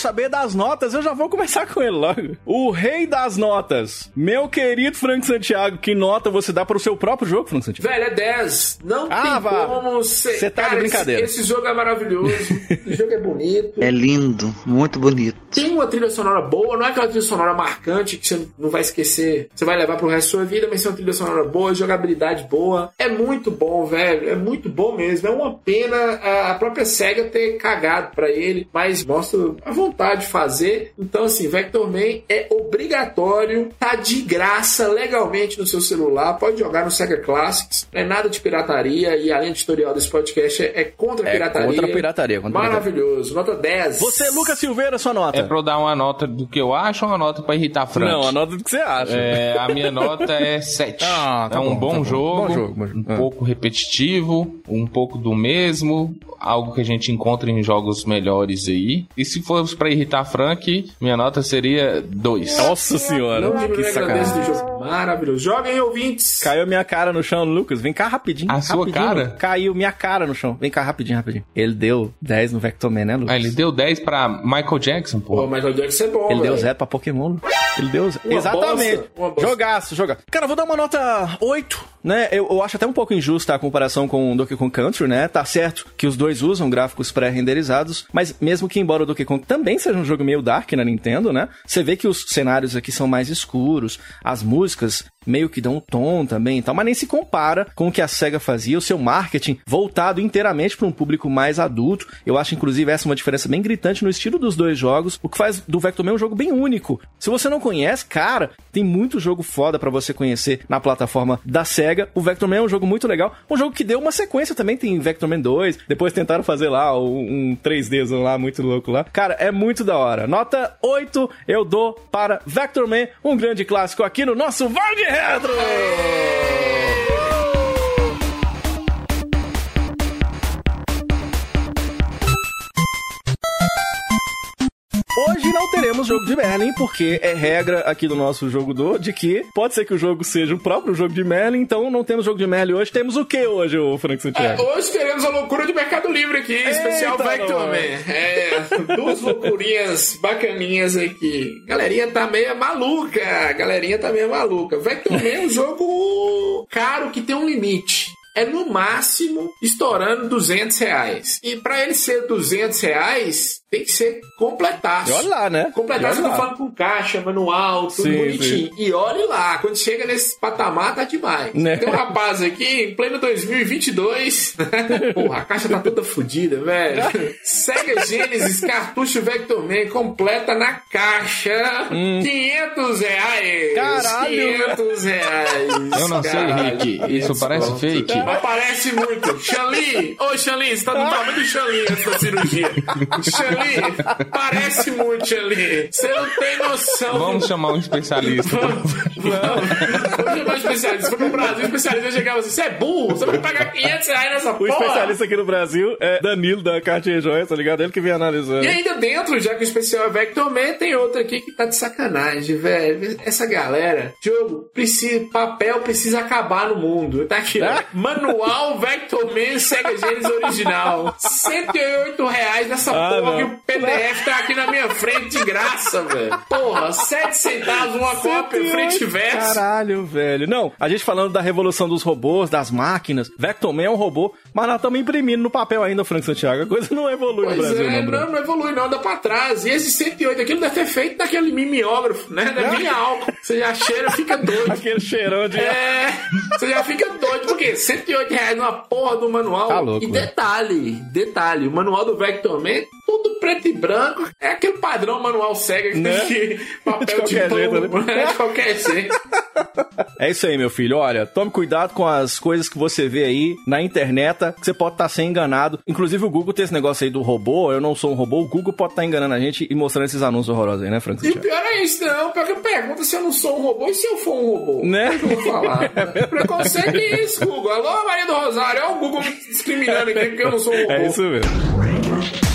saber das notas, eu já vou começar com ele logo. O rei das notas, meu querido Frank Santiago, que nota você dá para o seu próprio jogo, Frank Santiago? Velho, é 10. Não Ah, tem vá. como ser. Cê tá de Cara, brincadeira. Esse, esse jogo é maravilhoso. esse jogo é bonito. É lindo, muito bonito. Tem uma trilha sonora boa, não é aquela trilha sonora marcante que você não vai esquecer, você vai levar pro resto da sua vida, mas é uma trilha sonora boa, jogabilidade boa. É muito bom, velho. É muito bom mesmo. É uma pena a- a própria SEGA ter cagado pra ele, mas mostra a vontade de fazer. Então, assim, Vector Man é obrigatório, tá de graça legalmente no seu celular, pode jogar no Sega Classics, não é nada de pirataria e além do tutorial desse podcast é, é contra a É pirataria. contra a pirataria, contra a Maravilhoso, nota 10. Você, Lucas Silveira, sua nota. É pra eu dar uma nota do que eu acho ou uma nota pra irritar Frank? Não, a nota do que você acha. É, a minha nota é 7. Ah, tá é um bom, bom, tá jogo, Bom jogo, bom jogo. um Ah. pouco repetitivo, um pouco do mesmo, algo que a gente encontra em jogos melhores aí. E se fosse pra irritar Frank, minha nota seria 2. Nossa senhora, Não que sacanagem. Maravilhoso. Joguem, ouvintes. Caiu minha cara no chão, Lucas. Vem cá rapidinho. A sua rapidinho. cara? Caiu minha cara no chão. Vem cá rapidinho, rapidinho. Ele deu 10 no Vectorman, né, Lucas? Ah, ele deu 10 pra Michael Jackson, Pô, pô. Michael Jackson é bom, Ele deu velho. zero pra Pokémon. Ele deu zero. Uma Exatamente. bosta. Jogaço, jogaço. Cara, eu vou dar uma nota 8, né? Eu, eu acho até um pouco injusta a comparação com o Donkey Kong Country, né? Tá certo que os dois usam gráficos pré-renderizados, mas mesmo que embora o Donkey Kong também seja um jogo meio dark na Nintendo, né? Você vê que os cenários aqui são mais escuros, as músicas músicas meio que dão um tom também e tal, mas nem se compara com o que a SEGA fazia, o seu marketing voltado inteiramente para um público mais adulto. Eu acho, inclusive, essa uma diferença bem gritante no estilo dos dois jogos, o que faz do Vectorman um jogo bem único. Se você não conhece, cara, tem muito jogo foda para você conhecer na plataforma da SEGA. O Vectorman é um jogo muito legal, um jogo que deu uma sequência também, tem Vectorman 2, depois tentaram fazer lá um 3D lá, muito louco lá. Cara, é muito da hora. Nota 8 eu dou para Vectorman, um grande clássico aqui no nosso Vai de Retro! Hoje não teremos jogo de Merlin, porque é regra aqui do nosso jogo do de que pode ser que o jogo seja o próprio jogo de Merlin, então não temos jogo de Merlin hoje. Temos o que hoje, ô Frank É, Santiago? hoje teremos a loucura de Mercado Livre aqui, especial Eita, Vectorman. É, duas loucurinhas bacaninhas aqui. Galerinha tá meio maluca, galerinha tá meio maluca. Vectorman é um jogo caro que tem um limite. É no máximo estourando 200 reais. E pra ele ser 200 reais, tem que ser completaço. E olha lá, né? Completaço, E eu olha tô lá. falando com caixa, manual, tudo Sim, bonitinho. E olhe lá, quando chega nesse patamar, tá demais. Né? Tem um rapaz aqui, em pleno 2022. Porra, a caixa tá toda fodida, velho. Sega Genesis, cartucho Vectorman, completa na caixa. 500 reais. Hum. Caralho, 500 reais. Eu não sei, Rick. Isso 500 parece conto. fake. Aparece muito. Xanli, ô Xanli, você tá do tamanho do Xanli da cirurgia. Xanli, parece muito, Xanli. Você não tem noção. Vamos chamar um especialista. Vamos, vamos chamar um especialista. Se for no Brasil, o especialista chegava assim: você é burro, você vai pagar 500 reais nessa O porra. especialista aqui no Brasil é Danilo da Cartier Joias, tá ligado? Ele que vem analisando. E ainda dentro, já que o especial é Vectorman, tem outra aqui que tá de sacanagem, velho. Essa galera, jogo, precisa, papel precisa acabar no mundo. Tá aqui, ó. Manual Vectorman Sega Genesis original. 108 reais nessa Ah, porra não. que o PDF tá aqui na minha frente de graça, velho. Porra, 7 centavos uma cópia, frente e verso. Caralho, velho. Não, a gente falando da revolução dos robôs, das máquinas. Vectorman é um robô, mas nós estamos imprimindo no papel ainda, Frank Santiago. A coisa não evolui no Pois Brasil, é, não, não, não evolui, não, anda pra trás. E esse 108 aqui não deve ter feito naquele mimeógrafo, né? Deve vir álcool. Você já cheira, fica doido. Aquele cheirão de. É, você já fica doido, porque 108 reais numa porra do manual. Tá louco, e velho. detalhe, detalhe, o manual do Vectorman, tudo preto e branco, é aquele padrão manual cega que Né? tem que papel De qualquer pão, jeito, né? De qualquer jeito. É isso aí, meu filho. Olha, tome cuidado com as coisas que você vê aí na internet, que você pode estar sendo enganado. Inclusive, o Google tem esse negócio aí do robô. Eu não sou um robô. O Google pode estar enganando a gente e mostrando esses anúncios horrorosos aí, né, Frank E pior é isso, não. Pior que pergunta se eu não sou um robô e se eu for um robô. Né? O que eu vou falar? Preconceito é isso, Google. Alô, Maria do Rosário. Olha o Google me discriminando aqui porque eu não sou um robô. É isso mesmo.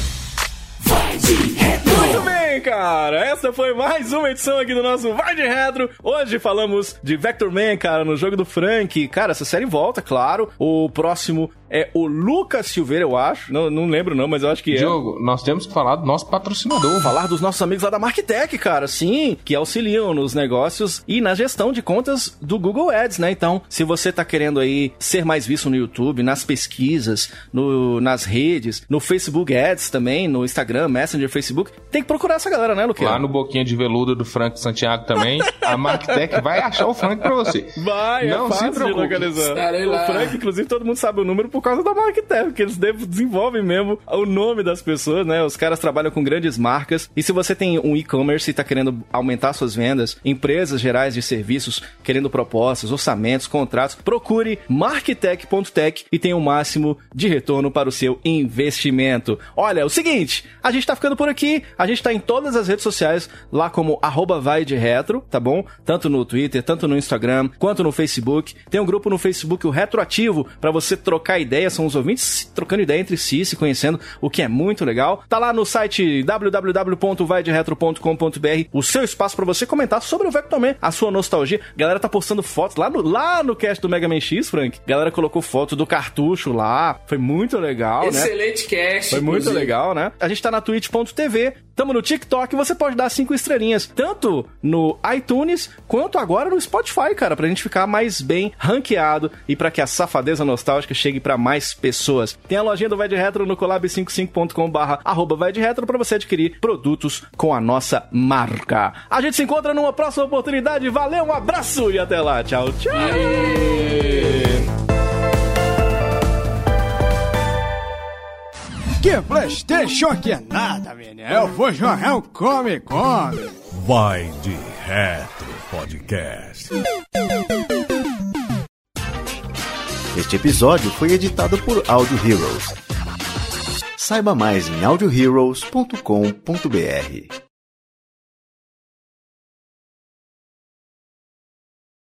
Muito bem, cara. Essa foi mais uma edição aqui do nosso Vai de Retro. Hoje falamos de Vectorman, cara, no jogo do Frank. Cara, essa série volta, claro. O próximo é o Lucas Silveira, eu acho. Não, não lembro não, mas eu acho que é. Diogo, nós temos que falar do nosso patrocinador. Falar dos nossos amigos lá da Marketech, cara, sim, que auxiliam nos negócios e na gestão de contas do Google Ads, né? Então, se você tá querendo aí ser mais visto no YouTube, nas pesquisas, no, nas redes, no Facebook Ads também, no Instagram, Messenger, Facebook, tem que procurar essa galera, né, Luquinha? Lá no Boquinha de Veludo do Frank Santiago também, a Marktech vai achar o Frank pra você. Vai, Não é fácil se de preocupe. localizar. O. Frank, inclusive, todo mundo sabe o número por causa da Marketech, porque eles desenvolvem mesmo o nome das pessoas, né? Os caras trabalham com grandes marcas. E se você tem um e-commerce e tá querendo aumentar suas vendas, empresas gerais de serviços querendo propostas, orçamentos, contratos, procure marketech.tech e tenha o máximo de retorno para o seu investimento. Olha, é o seguinte, a gente tá ficando por aqui, a gente tá em todas as redes sociais, lá como arroba vai de retro, tá bom? Tanto no Twitter, tanto no Instagram, quanto no Facebook. Tem um grupo no Facebook, o Retroativo, para você trocar ideia, são os ouvintes trocando ideia entre si, se conhecendo, o que é muito legal. Tá lá no site www.vaideretro.com.br o seu espaço para você comentar sobre o Vectorman, a sua nostalgia. A galera tá postando fotos lá no, lá no cast do Mega Man X, Frank. A galera colocou foto do cartucho lá. Foi muito legal, Excelente né? cast. Foi muito inclusive. legal, né? A gente tá na twitch.tv, tamo no TikTok, você pode dar cinco estrelinhas, tanto no iTunes quanto agora no Spotify, cara, pra gente ficar mais bem ranqueado e para que a safadeza nostálgica chegue para mais pessoas. Tem a lojinha do Vai de Retro no collab55.com barra arroba Vai de Retro pra você adquirir produtos com a nossa marca. A gente se encontra numa próxima oportunidade. Valeu, um abraço e até lá. Tchau, tchau. Que Playstation que é nada, menino. Eu vou jogar um Come Come. Vai de Retro Podcast. Este episódio foi editado por Audio Heroes. Saiba mais em audioheroes.com.br.